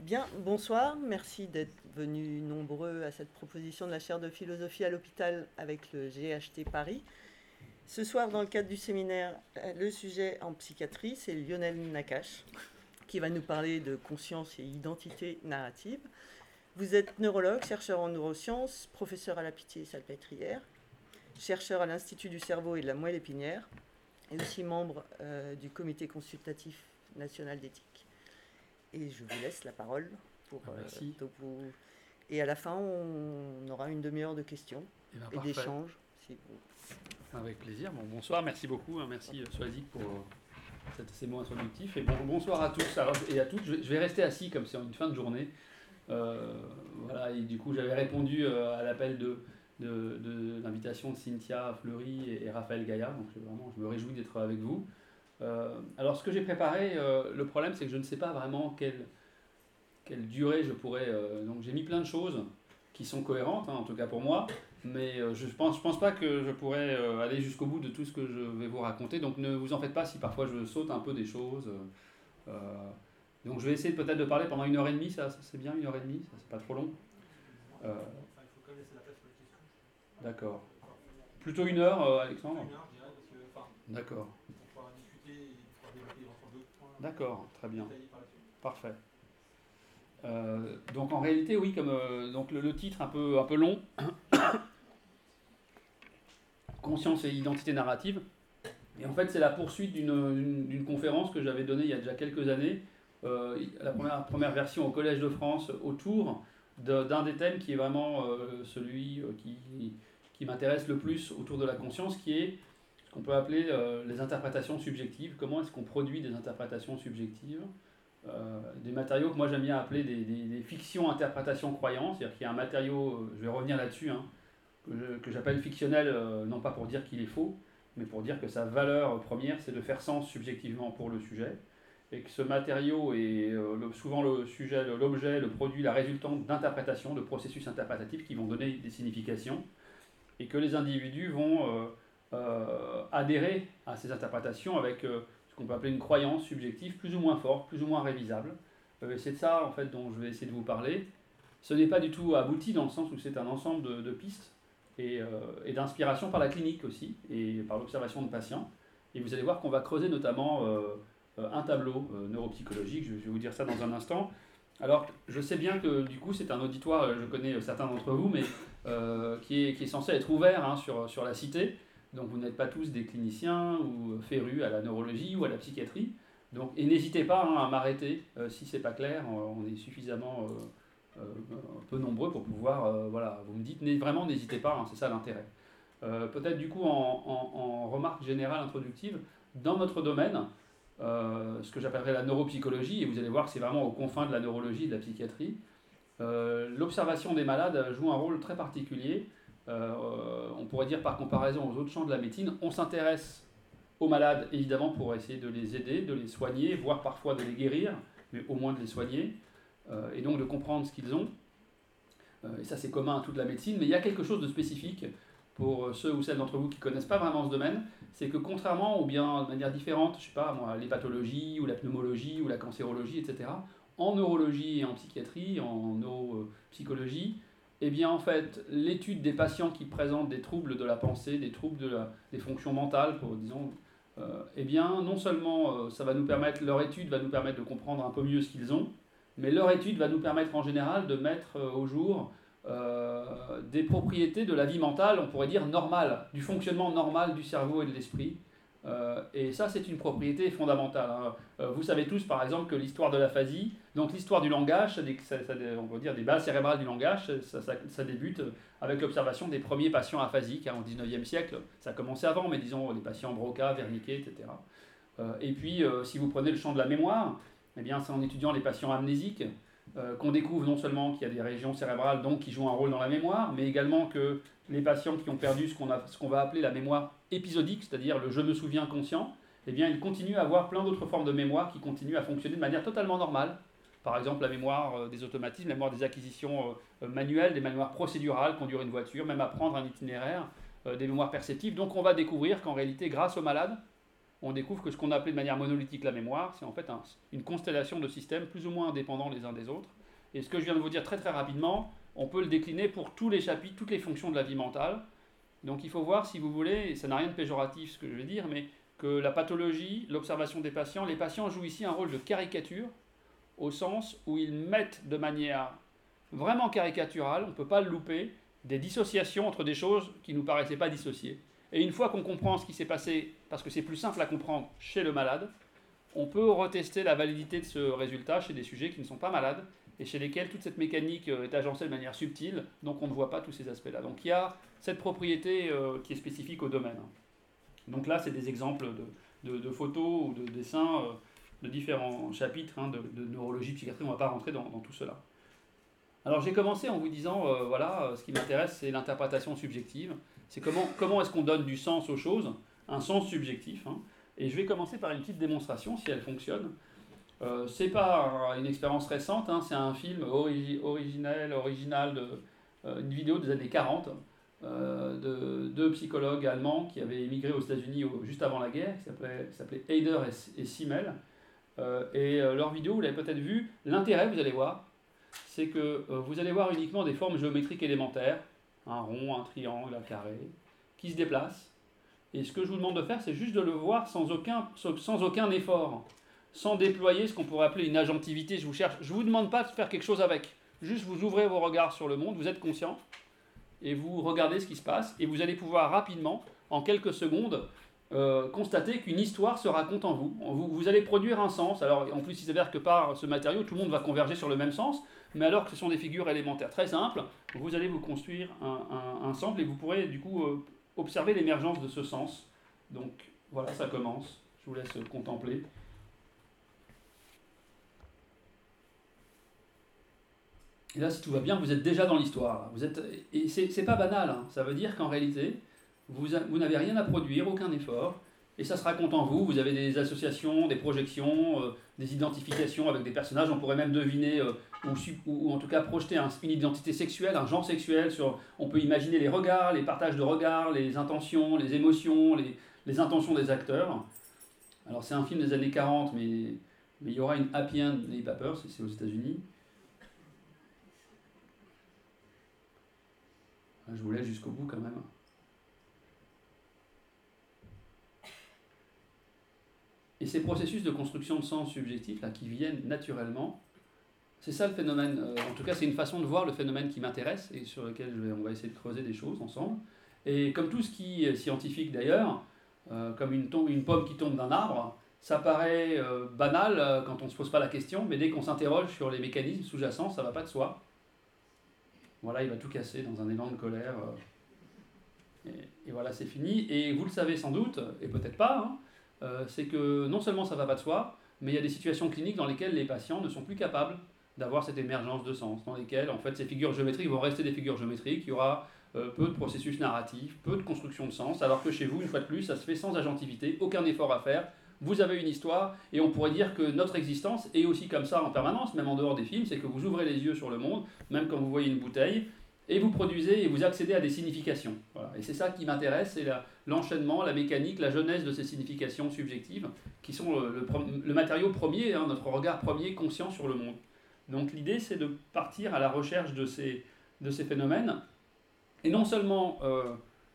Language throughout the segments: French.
Bien, bonsoir. Merci d'être venus nombreux à cette proposition de la chaire de philosophie à l'hôpital avec le GHT Paris. Ce soir, dans le cadre du séminaire, le sujet en psychiatrie, c'est Lionel Nakache qui va nous parler de conscience et identité narrative. Vous êtes neurologue, chercheur en neurosciences, professeur à la Pitié-Salpêtrière, chercheur à l'Institut du cerveau et de la moelle épinière, et aussi membre euh, du comité consultatif national d'éthique. Et je vous laisse la parole pour. Ah, merci. Euh, et à la fin, on aura une demi-heure de questions eh ben, et d'échanges. Avec plaisir. Bon, bonsoir, merci beaucoup. Hein, merci Soazic pour euh, ces mots introductifs. Et bon, bonsoir à tous et à toutes. Je vais rester assis comme c'est une fin de journée. voilà, et du coup, j'avais répondu à l'appel de de, l'invitation de, Cynthia Fleury et, Raphaël Gaillard. Donc vraiment, je me réjouis d'être avec vous. Euh, alors ce que j'ai préparé, euh, le problème c'est que je ne sais pas vraiment quelle, quelle durée je pourrais... Euh, donc j'ai mis plein de choses qui sont cohérentes, hein, en tout cas pour moi, mais je ne pense, je pense pas que je pourrais aller jusqu'au bout de tout ce que je vais vous raconter. Donc ne vous en faites pas si parfois je saute un peu des choses. donc je vais essayer peut-être de parler pendant une heure et demie, ça, c'est bien une heure et demie, ça c'est pas trop long. D'accord. Plutôt une heure, euh, Alexandre? D'accord. On pourra discuter et on pourra débattre entre deux points. D'accord, très bien. Parfait. Euh, donc en réalité, oui, comme euh, le, titre un peu, un long, Conscience et identité narrative. Et en fait, c'est la poursuite d'une conférence que j'avais donnée il y a déjà quelques années, la première, première version au Collège de France, autour d'un des thèmes qui est vraiment celui qui, m'intéresse le plus autour de la conscience, qui est qu'on peut appeler euh, les interprétations subjectives. Comment est-ce qu'on produit des interprétations subjectives? Euh, Des matériaux que moi j'aime bien appeler des, fictions, interprétations, croyances. C'est-à-dire qu'il y a un matériau, euh, je vais revenir là-dessus, hein, que j'appelle fictionnel, non pas pour dire qu'il est faux, mais pour dire que sa valeur première, c'est de faire sens subjectivement pour le sujet et que ce matériau est souvent le sujet, l'objet, le produit, la résultante d'interprétations, de processus interprétatifs qui vont donner des significations et que les individus vont euh, euh, adhérer à ces interprétations avec euh, ce qu'on peut appeler une croyance subjective plus ou moins forte, plus ou moins révisable. c'est de ça en fait dont je vais essayer de vous parler. Ce n'est pas du tout abouti dans le sens où c'est un ensemble de, pistes et, d'inspiration par la clinique aussi et par l'observation de patients. Et vous allez voir qu'on va creuser notamment un tableau neuropsychologique, je vais vous dire ça dans un instant. Alors, je sais bien que du coup, c'est un auditoire, je connais certains d'entre vous, mais euh, qui, est, qui, est, censé être ouvert hein, sur, sur la cité. Donc vous n'êtes pas tous des cliniciens ou férus à la neurologie ou à la psychiatrie. Donc, et n'hésitez pas hein, à m'arrêter euh, si c'est pas clair. Euh, on est suffisamment peu nombreux pour pouvoir. voilà, vous me dites vraiment n'hésitez pas, hein, c'est ça l'intérêt. Peut-être du coup en, en, remarque générale introductive, dans notre domaine, ce que j'appellerais la neuropsychologie, et vous allez voir que c'est vraiment aux confins de la neurologie et de la psychiatrie, euh, l'observation des malades joue un rôle très particulier. Euh, on pourrait dire par comparaison aux autres champs de la médecine, on s'intéresse aux malades évidemment pour essayer de les aider, de les soigner, voire parfois de les guérir, mais au moins de les soigner, euh, et donc de comprendre ce qu'ils ont. et ça c'est commun à toute la médecine, mais il y a quelque chose de spécifique pour ceux ou celles d'entre vous qui ne connaissent pas vraiment ce domaine, c'est que contrairement, ou bien de manière différente, je sais pas moi, les pathologies, ou la pneumologie, ou la cancérologie, etc., en neurologie et en psychiatrie, en neuropsychologie, eh bien en fait, l'étude des patients qui présentent des troubles de la pensée, des troubles de des fonctions mentales, pour, disons, euh, eh bien non seulement euh, ça va nous permettre, leur étude va nous permettre de comprendre un peu mieux ce qu'ils ont, mais leur étude va nous permettre en général de mettre euh, au jour des propriétés de la vie mentale, on pourrait dire normale, du fonctionnement normal du cerveau et de l'esprit, euh, et ça, c'est une propriété fondamentale. Hein. Euh, vous savez tous, par exemple, que l'histoire de l'aphasie, donc l'histoire du langage, ça, on va dire des bases cérébrales du langage, ça, débute avec l'observation des premiers patients aphasiques hein, au 19e siècle. Ça a commencé avant, mais disons les patients Broca, Wernicke, etc. Euh, et puis, si vous prenez le champ de la mémoire, eh bien, c'est en étudiant les patients amnésiques qu'on découvre non seulement qu'il y a des régions cérébrales donc, qui jouent un rôle dans la mémoire, mais également que les patients qui ont perdu ce qu'on va appeler la mémoire épisodique, c'est-à-dire le je me souviens conscient, eh bien, ils continuent à avoir plein d'autres formes de mémoire qui continuent à fonctionner de manière totalement normale. Par exemple, la mémoire euh, des automatismes, la mémoire des acquisitions euh, manuelles, des mémoires procédurales, conduire une voiture, même apprendre un itinéraire, euh, des mémoires perceptives. Donc, on va découvrir qu'en réalité, grâce aux malades, on découvre que ce qu'on a appelé de manière monolithique la mémoire, c'est en fait une constellation de systèmes plus ou moins indépendants les uns des autres. Et ce que je viens de vous dire très très rapidement, on peut le décliner pour tous les chapitres, toutes les fonctions de la vie mentale. Donc il faut voir, si vous voulez, et ça n'a rien de péjoratif ce que je vais dire, mais que la pathologie, l'observation des patients, les patients jouent ici un rôle de caricature, au sens où ils mettent de manière vraiment caricaturale, on ne peut pas le louper, des dissociations entre des choses qui ne nous paraissaient pas dissociées. Et une fois qu'on comprend ce qui s'est passé, parce que c'est plus simple à comprendre chez le malade, on peut retester la validité de ce résultat chez des sujets qui ne sont pas malades et chez lesquels toute cette mécanique euh, est agencée de manière subtile, donc on ne voit pas tous ces aspects-là. Donc il y a cette propriété euh, qui est spécifique au domaine. Donc là, c'est des exemples de, photos ou de dessins euh, de différents chapitres hein, de, neurologie, psychiatrie, on ne va pas rentrer dans, tout cela. Alors j'ai commencé en vous disant, voilà, ce qui m'intéresse, c'est l'interprétation subjective. C'est comment, est-ce qu'on donne du sens aux choses, un sens subjectif. Hein. Et je vais commencer par une petite démonstration, si elle fonctionne. Euh, c'est pas une expérience récente, hein, c'est un film original, original euh, une vidéo des années 40 euh, de deux psychologues allemands qui avaient émigré aux États-Unis juste avant la guerre, qui s'appelaient Heider et, et Simmel. et leur vidéo, vous l'avez peut-être vu, l'intérêt, vous allez voir, c'est que vous allez voir uniquement des formes géométriques élémentaires, un rond, un triangle, un carré, qui se déplacent. Et ce que je vous demande de faire, c'est juste de le voir sans aucun, sans aucun effort, sans déployer ce qu'on pourrait appeler une agentivité. Je vous cherche, je vous demande pas de faire quelque chose avec. Juste vous ouvrez vos regards sur le monde, vous êtes conscient, et vous regardez ce qui se passe, et vous allez pouvoir rapidement, en quelques secondes, euh, constater qu'une histoire se raconte en vous. vous. allez produire un sens. Alors, en plus, il s'avère que par ce matériau, tout le monde va converger sur le même sens mais alors que ce sont des figures élémentaires très simples, vous allez vous construire un, un, et vous pourrez du coup euh, observer l'émergence de ce sens. Donc voilà, ça commence. Je vous laisse contempler. Et là, si tout va bien, vous êtes déjà dans l'histoire. Et c'est pas banal. Hein. Ça veut dire qu'en réalité, vous, vous n'avez rien à produire, aucun effort et ça se raconte en vous. Vous avez des associations, des projections, euh, des identifications avec des personnages. On pourrait même deviner, euh, ou, en tout cas projeter une identité sexuelle, un genre sexuel. Sur, on peut imaginer les regards, les partages de regards, les intentions, les émotions, les, intentions des acteurs. Alors c'est un film des années 40, mais, mais il y aura une happy end, pas peur, c'est aux États-Unis. Ah, je vous laisse jusqu'au bout quand même. Et ces processus de construction de sens subjectif, là, qui viennent naturellement, c'est ça le phénomène. Euh, en tout cas, c'est une façon de voir le phénomène qui m'intéresse et sur lequel on va essayer de creuser des choses ensemble. Et comme tout ce qui est scientifique d'ailleurs, euh, comme une, une, pomme qui tombe d'un arbre, ça paraît euh, banal quand on ne se pose pas la question, mais dès qu'on s'interroge sur les mécanismes sous-jacents, ça ne va pas de soi. Voilà, il va tout casser dans un élan de colère. Et, et, voilà, c'est fini. Et vous le savez sans doute, et peut-être pas, hein, euh, c'est que non seulement ça va pas de soi, mais il y a des situations cliniques dans lesquelles les patients ne sont plus capables d'avoir cette émergence de sens, dans lesquelles en fait ces figures géométriques vont rester des figures géométriques, il y aura euh, peu de processus narratifs, peu de construction de sens, alors que chez vous, une fois de plus, ça se fait sans agentivité, aucun effort à faire, vous avez une histoire, et on pourrait dire que notre existence est aussi comme ça en permanence, même en dehors des films, c'est que vous ouvrez les yeux sur le monde, même quand vous voyez une bouteille, et vous produisez et vous accédez à des significations. Et c'est ça qui m'intéresse, c'est l'enchaînement, la, mécanique, la jeunesse de ces significations subjectives, qui sont le, matériau premier, hein, notre regard premier conscient sur le monde. Donc l'idée, c'est de partir à la recherche de ces, phénomènes, et non seulement, euh,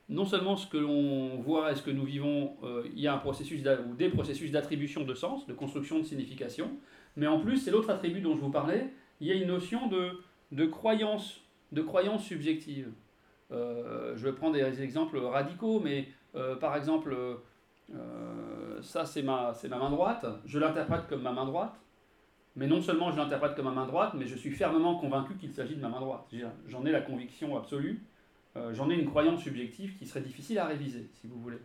non seulement ce que l'on voit et ce que nous vivons, euh, il y a un processus ou des processus d'attribution de sens, de construction de signification, mais en plus, c'est l'autre attribut dont je vous parlais, il y a une notion de croyance de croyances subjectives. Euh, je vais prendre des exemples radicaux, mais euh, par exemple, euh, ça c'est ma, c'est ma main droite, je l'interprète comme ma main droite, mais non seulement je l'interprète comme ma main droite, mais je suis fermement convaincu qu'il s'agit de ma main droite. J'en ai la conviction absolue, j'en ai une croyance subjective qui serait difficile à réviser, si vous voulez.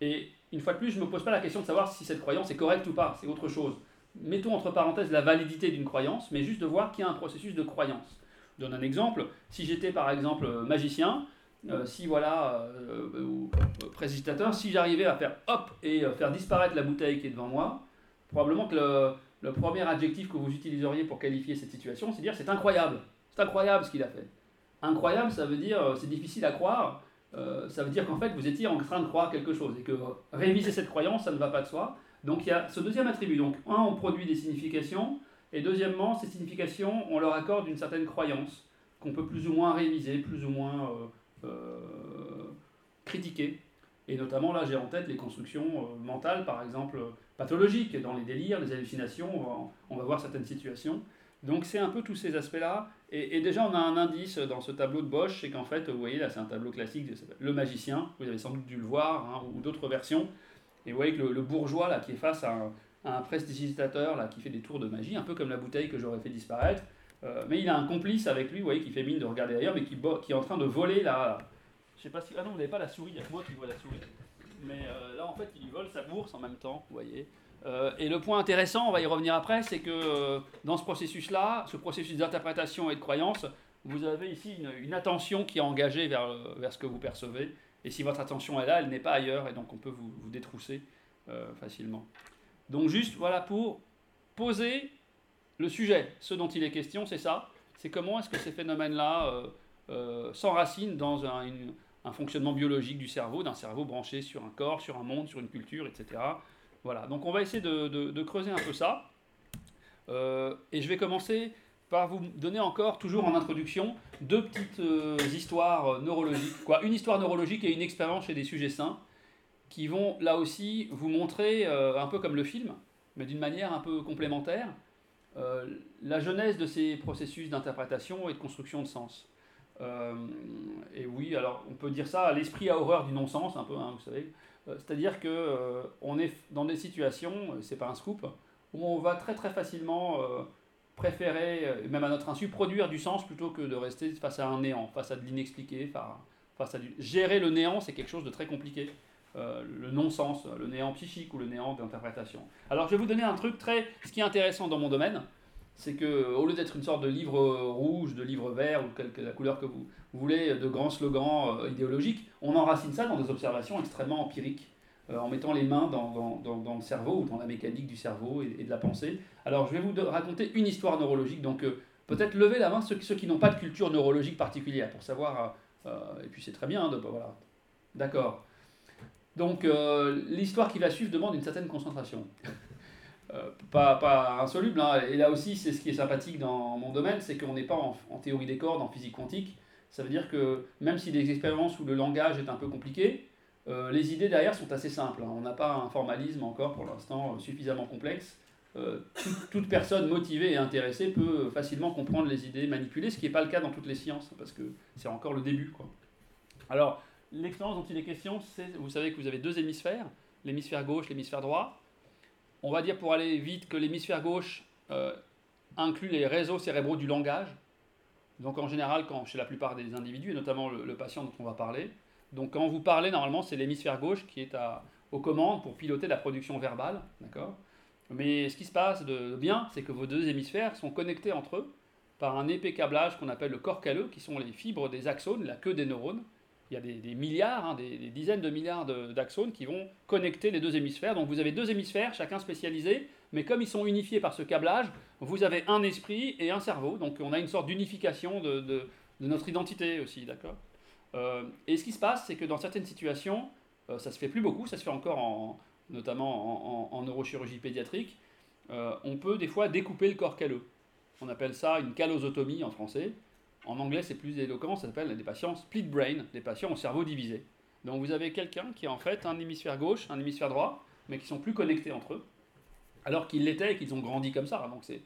Et une fois de plus, je ne me pose pas la question de savoir si cette croyance est correcte ou pas, c'est autre chose. Mettons entre parenthèses la validité d'une croyance, mais juste de voir qu'il y a un processus de croyance donne un exemple. Si j'étais par exemple magicien, euh, si voilà, euh, ou euh, si j'arrivais à faire hop et faire disparaître la bouteille qui est devant moi, probablement que le, le, premier adjectif que vous utiliseriez pour qualifier cette situation, c'est dire c'est incroyable. C'est incroyable ce qu'il a fait. Incroyable, ça veut dire c'est difficile à croire ça veut dire qu'en fait, vous étiez en train de croire quelque chose et que réviser cette croyance, ça ne va pas de soi. Donc il y a ce deuxième attribut. Donc, un, on produit des significations, et deuxièmement, ces significations, on leur accorde une certaine croyance qu'on peut plus ou moins réviser, plus ou moins euh, euh, critiquer. Et notamment, là, j'ai en tête les constructions euh, mentales, par exemple, pathologiques, dans les délires, les hallucinations, on va, voir certaines situations. Donc c'est un peu tous ces aspects-là. Et, déjà, on a un indice dans ce tableau de Bosch, c'est qu'en fait, vous voyez, là, c'est un tableau classique, le magicien, vous avez sans doute dû le voir, hein, ou d'autres versions. Et vous voyez que le, bourgeois, là, qui est face à un, un prestidigitateur, là, qui fait des tours de magie, un peu comme la bouteille que j'aurais fait disparaître, euh, mais il a un complice avec lui, vous voyez, qui fait mine de regarder d'ailleurs, mais qui, est en train de voler la. Je sais pas si. Ah non, vous n'avez pas la souris, il y a que moi qui vois la souris. Mais euh, là, en fait, il vole sa bourse en même temps, vous voyez. Euh, et le point intéressant, on va y revenir après, c'est que dans ce processus-là, ce processus d'interprétation et de croyance, vous avez ici une, attention qui est engagée vers, vers, ce que vous percevez. Et si votre attention est là, elle n'est pas ailleurs, et donc on peut vous, vous détrousser facilement. Donc juste, voilà, pour poser le sujet, ce dont il est question, c'est ça. C'est comment est-ce que ces phénomènes-là euh, euh, s'enracinent dans un, fonctionnement biologique du cerveau, d'un cerveau branché sur un corps, sur un monde, sur une culture, etc. Voilà, donc on va essayer de, creuser un peu ça. Euh, et je vais commencer par vous donner encore, toujours en introduction, deux petites histoires neurologiques. Quoi. Une histoire neurologique et une expérience chez des sujets sains, qui vont là aussi vous montrer, un peu comme le film, mais d'une manière un peu complémentaire, euh, la genèse de ces processus d'interprétation et de construction de sens. Euh, et oui, alors on peut dire ça, l'esprit a horreur du non-sens, un peu, hein, vous savez. Euh, c'est-à-dire que on est dans des situations, c'est pas un scoop, où on va très très facilement préférer, même à notre insu, produire du sens plutôt que de rester face à un néant, face à de l'inexpliqué, face à du... Gérer le néant, c'est quelque chose de très compliqué. Euh, le non-sens, le néant psychique ou le néant d'interprétation. Alors je vais vous donner un truc très... Ce qui est intéressant dans mon domaine, c'est que au lieu d'être une sorte de livre rouge, de livre vert, ou quelque, la couleur que vous, voulez, de grands slogans euh, idéologiques, on enracine ça dans des observations extrêmement empiriques, euh, en mettant les mains dans, le cerveau ou dans la mécanique du cerveau et, de la pensée. Alors je vais vous raconter une histoire neurologique, donc peut-être lever la main ceux, qui n'ont pas de culture neurologique particulière, pour savoir... et puis c'est très bien, de, voilà. D'accord. Donc euh, l'histoire qui va suivre demande une certaine concentration. Euh, pas, pas, insoluble. Hein. Et là aussi, c'est ce qui est sympathique dans mon domaine, c'est qu'on n'est pas en, théorie des cordes, en physique quantique. Ça veut dire que même si des expériences où le langage est un peu compliqué, euh, les idées derrière sont assez simples. Hein. On n'a pas un formalisme encore pour l'instant suffisamment complexe. toute, personne motivée et intéressée peut facilement comprendre les idées manipulées, ce qui n'est pas le cas dans toutes les sciences, parce que c'est encore le début. Quoi. Alors, l'expérience dont il est question, c'est, vous savez que vous avez deux hémisphères, l'hémisphère gauche, l'hémisphère droit. On va dire pour aller vite que l'hémisphère gauche euh, inclut les réseaux cérébraux du langage. Donc en général, quand, chez la plupart des individus, et notamment le, patient dont on va parler, donc quand vous parlez, normalement, c'est l'hémisphère gauche qui est à, aux commandes pour piloter la production verbale. D'accord? Mais ce qui se passe de bien, c'est que vos deux hémisphères sont connectés entre eux par un épais câblage qu'on appelle le corps calleux, qui sont les fibres des axones, la queue des neurones, il y a des, milliards, hein, des, dizaines de milliards d'axones qui vont connecter les deux hémisphères. Donc vous avez deux hémisphères, chacun spécialisé, mais comme ils sont unifiés par ce câblage, vous avez un esprit et un cerveau. Donc on a une sorte d'unification de, notre identité aussi, d'accord? Euh, Et ce qui se passe, c'est que dans certaines situations, euh, ça se fait plus beaucoup, ça se fait encore en, notamment en, neurochirurgie pédiatrique, euh, on peut des fois découper le corps calleux. On appelle ça une callosotomie en français. En anglais, c'est plus éloquent, ça s'appelle des patients split brain, des patients au cerveau divisé. Donc vous avez quelqu'un qui a en fait un hémisphère gauche, un hémisphère droit, mais qui sont plus connectés entre eux, alors qu'ils l'étaient et qu'ils ont grandi comme ça. Donc c'est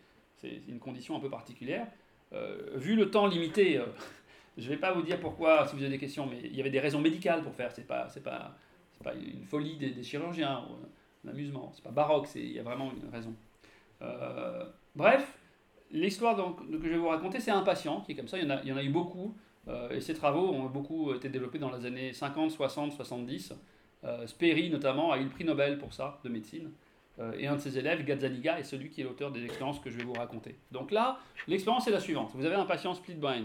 une condition un peu particulière. Euh, vu le temps limité, euh, je ne vais pas vous dire pourquoi, si vous avez des questions, mais il y avait des raisons médicales pour faire. C'est pas, pas, une folie des, chirurgiens, un amusement. C'est pas baroque. il y a vraiment une raison. Euh, bref, L'histoire que je vais vous raconter, c'est un patient qui est comme ça, il y en a, eu beaucoup, euh, et ses travaux ont beaucoup été développés dans les années 50, 60, 70. Euh, Sperry notamment a eu le prix Nobel pour ça, de médecine. Euh, et un de ses élèves, Gazzaniga, est celui qui est l'auteur des expériences que je vais vous raconter. Donc là, l'expérience est la suivante. Vous avez un patient split brain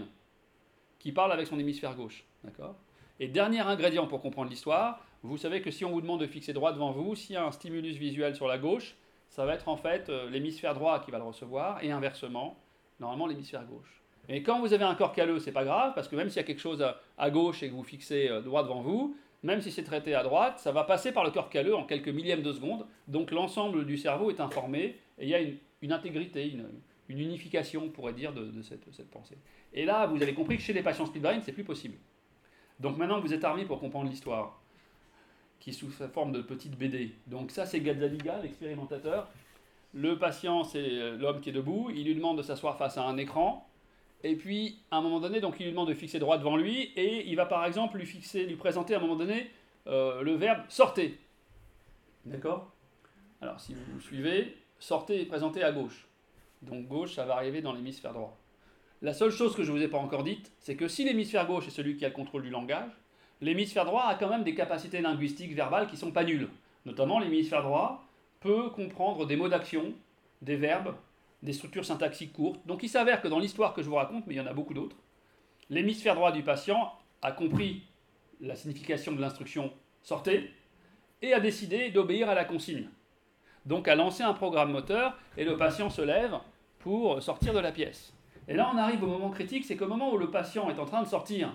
qui parle avec son hémisphère gauche. D'accord? Et dernier ingrédient pour comprendre l'histoire, vous savez que si on vous demande de fixer droit devant vous, s'il y a un stimulus visuel sur la gauche, ça va être en fait euh, l'hémisphère droit qui va le recevoir et inversement, normalement l'hémisphère gauche. Mais quand vous avez un corps calleux, c'est pas grave, parce que même s'il y a quelque chose à, gauche et que vous fixez euh, droit devant vous, même si c'est traité à droite, ça va passer par le corps calleux en quelques millièmes de seconde. Donc l'ensemble du cerveau est informé et il y a une, intégrité, une, unification, on pourrait dire, de, cette, pensée. Et là, vous avez compris que chez les patients brain, c'est plus possible. Donc maintenant que vous êtes armé pour comprendre l'histoire, qui est sous sa forme de petite BD. Donc ça, c'est Gazzaniga, l'expérimentateur. Le patient, c'est euh, l'homme qui est debout. Il lui demande de s'asseoir face à un écran. Et puis, à un moment donné, donc il lui demande de fixer droit devant lui, et il va par exemple lui fixer, lui présenter à un moment donné euh, le verbe sortez. D'accord? Alors, si vous suivez, sortez est présenté à gauche. Donc gauche, ça va arriver dans l'hémisphère droit. La seule chose que je ne vous ai pas encore dite, c'est que si l'hémisphère gauche est celui qui a le contrôle du langage, l'hémisphère droit a quand même des capacités linguistiques verbales qui sont pas nulles. Notamment, l'hémisphère droit peut comprendre des mots d'action, des verbes, des structures syntaxiques courtes. Donc il s'avère que dans l'histoire que je vous raconte, mais il y en a beaucoup d'autres, l'hémisphère droit du patient a compris la signification de l'instruction sortez et a décidé d'obéir à la consigne. Donc a lancé un programme moteur et le patient se lève pour sortir de la pièce. Et là on arrive au moment critique, c'est qu'au moment où le patient est en train de sortir,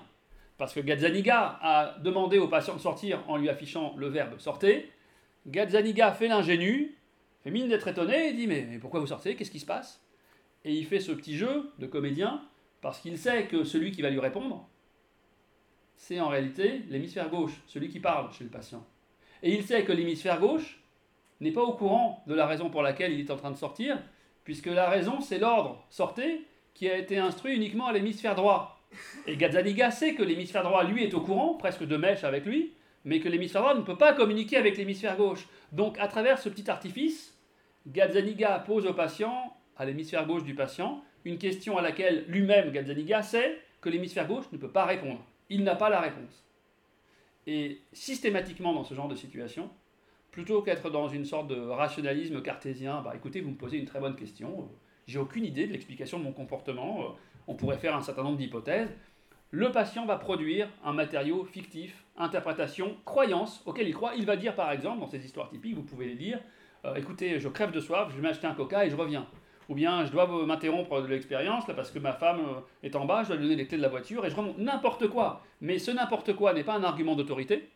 parce que Gazzaniga a demandé au patient de sortir en lui affichant le verbe sortez, Gazzaniga fait l'ingénu, fait mine d'être étonné et dit mais, pourquoi vous sortez? Qu'est-ce qui se passe? Et il fait ce petit jeu de comédien parce qu'il sait que celui qui va lui répondre, c'est en réalité l'hémisphère gauche, celui qui parle chez le patient. Et il sait que l'hémisphère gauche n'est pas au courant de la raison pour laquelle il est en train de sortir, puisque la raison, c'est l'ordre sortez qui a été instruit uniquement à l'hémisphère droit. Et Gazzaniga sait que l'hémisphère droit, lui, est au courant, presque de mèche avec lui, mais que l'hémisphère droit ne peut pas communiquer avec l'hémisphère gauche. Donc, à travers ce petit artifice, Gazzaniga pose au patient, à l'hémisphère gauche du patient, une question à laquelle lui-même, Gazzaniga, sait que l'hémisphère gauche ne peut pas répondre. Il n'a pas la réponse. Et systématiquement dans ce genre de situation, plutôt qu'être dans une sorte de rationalisme cartésien, bah écoutez, vous me posez une très bonne question, j'ai aucune idée de l'explication de mon comportement, on pourrait faire un certain nombre d'hypothèses, le patient va produire un matériau fictif, interprétation, croyance auquel il croit. Il va dire par exemple, dans ces histoires typiques, vous pouvez les dire, euh, écoutez, je crève de soif, je vais m'acheter un coca et je reviens. Ou bien je dois m'interrompre de l'expérience parce que ma femme euh, est en bas, je dois lui donner les clés de la voiture et je remonte. N'importe quoi. Mais ce n'importe quoi n'est pas un argument d'autorité.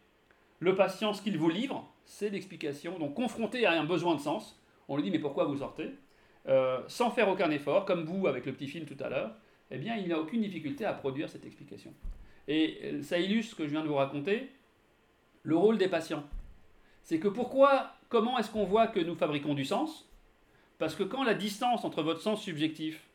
Le patient, ce qu'il vous livre, c'est l'explication. Donc confronté à un besoin de sens, on lui dit mais pourquoi vous sortez? Euh, Sans faire aucun effort, comme vous avec le petit film tout à l'heure, eh bien il n'a aucune difficulté à produire cette explication. Et ça illustre ce que je viens de vous raconter, le rôle des patients. C'est que pourquoi comment est-ce qu'on voit que nous fabriquons du sens? Parce que quand la distance entre votre sens subjectif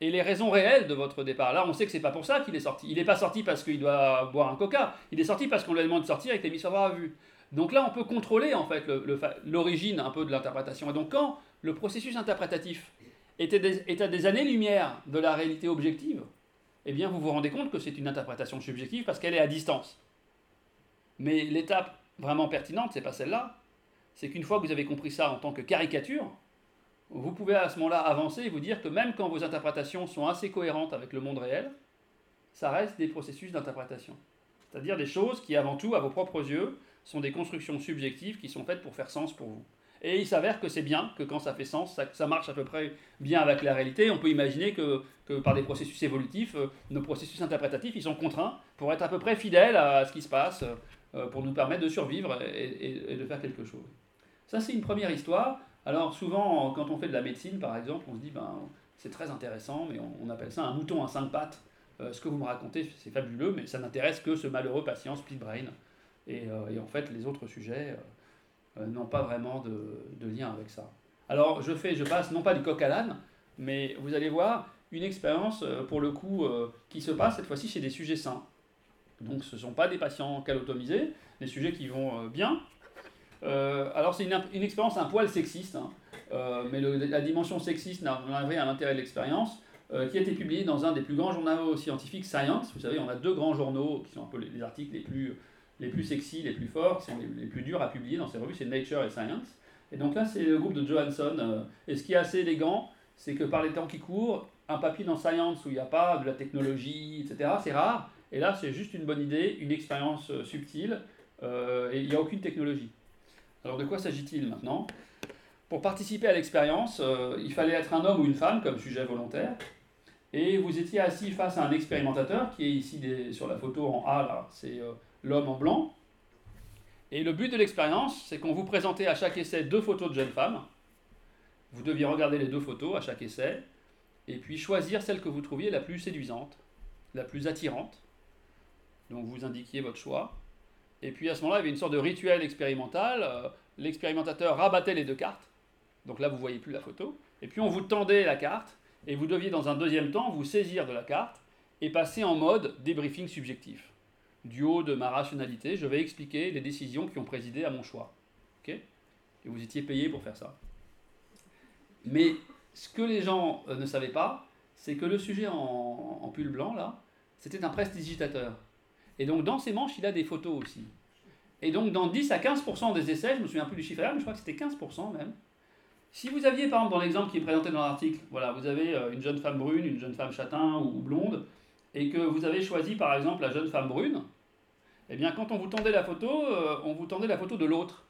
et les raisons réelles de votre départ, là on sait que c'est pas pour ça qu'il est sorti. Il n'est pas sorti parce qu'il doit boire un coca, il est sorti parce qu'on lui a demandé de sortir avec l'hémisphère droit à vue. Donc là on peut contrôler en fait l'origine un peu de l'interprétation. Et donc quand le processus interprétatif est à des années-lumière de la réalité objective, eh bien vous vous rendez compte que c'est une interprétation subjective parce qu'elle est à distance. Mais l'étape vraiment pertinente, c'est pas celle-là, c'est qu'une fois que vous avez compris ça en tant que caricature, vous pouvez à ce moment-là avancer et vous dire que même quand vos interprétations sont assez cohérentes avec le monde réel, ça reste des processus d'interprétation. C'est-à-dire des choses qui, avant tout, à vos propres yeux, sont des constructions subjectives qui sont faites pour faire sens pour vous. Et il s'avère que c'est bien, que quand ça fait sens, ça, marche à peu près bien avec la réalité. On peut imaginer que, par des processus évolutifs, euh, nos processus interprétatifs, ils sont contraints pour être à peu près fidèles à ce qui se passe, euh, pour nous permettre de survivre et de faire quelque chose. Ça, c'est une première histoire. Alors, souvent, quand on fait de la médecine, par exemple, on se dit, ben, c'est très intéressant, mais on, appelle ça un mouton à cinq pattes. Euh, ce que vous me racontez, c'est fabuleux, mais ça n'intéresse que ce malheureux patient split brain. Et, en fait, les autres sujets n'ont pas vraiment de, lien avec ça. Alors, je fais, je passe non pas du coq à l'âne, mais vous allez voir une expérience, pour le coup, qui se passe cette fois-ci chez des sujets sains. Donc, ce ne sont pas des patients calotomisés, des sujets qui vont bien, euh, alors c'est une, expérience un poil sexiste, hein. euh, mais la dimension sexiste n'a rien à l'intérêt de l'expérience, euh, qui a été publiée dans un des plus grands journaux scientifiques, Science. Vous savez, on a deux grands journaux qui sont un peu les, articles les plus, les plus sexy, les plus forts, les, plus durs à publier dans ces revues, c'est Nature et Science. Et donc là, c'est le groupe de Johansson. et ce qui est assez élégant, c'est que par les temps qui courent, un papier dans Science où il n'y a pas de la technologie, etc., c'est rare. Et là, c'est juste une bonne idée, une expérience subtile, et il n'y a aucune technologie. Alors de quoi s'agit-il maintenant? Pour participer à l'expérience, euh, il fallait être un homme ou une femme comme sujet volontaire. et vous étiez assis face à un expérimentateur qui est ici sur la photo en A, là, c'est euh, l'homme en blanc. Et le but de l'expérience, c'est qu'on vous présentait à chaque essai deux photos de jeunes femmes. Vous deviez regarder les deux photos à chaque essai, et puis choisir celle que vous trouviez la plus séduisante, la plus attirante. Donc vous indiquiez votre choix. Et puis à ce moment-là, il y avait une sorte de rituel expérimental. Euh, l'expérimentateur rabattait les deux cartes. Donc là, vous ne voyez plus la photo. Et puis on vous tendait la carte, et vous deviez dans un deuxième temps vous saisir de la carte et passer en mode débriefing subjectif. Du haut de ma rationalité, je vais expliquer les décisions qui ont présidé à mon choix. et vous étiez payé pour faire ça. Mais ce que les gens euh, ne savaient pas, c'est que le sujet en, pull blanc, là, c'était un prestidigitateur. Et donc dans ses manches, il a des photos aussi. Et donc dans 10 à 15% des essais, je me souviens plus du chiffre mais je crois que c'était 15% même, si vous aviez, par exemple, dans l'exemple qui est présenté dans l'article, voilà, vous avez euh, une jeune femme brune, une jeune femme châtain ou blonde, et que vous avez choisi, par exemple, la jeune femme brune, eh bien, quand on vous tendait la photo, euh, on vous tendait la photo de l'autre,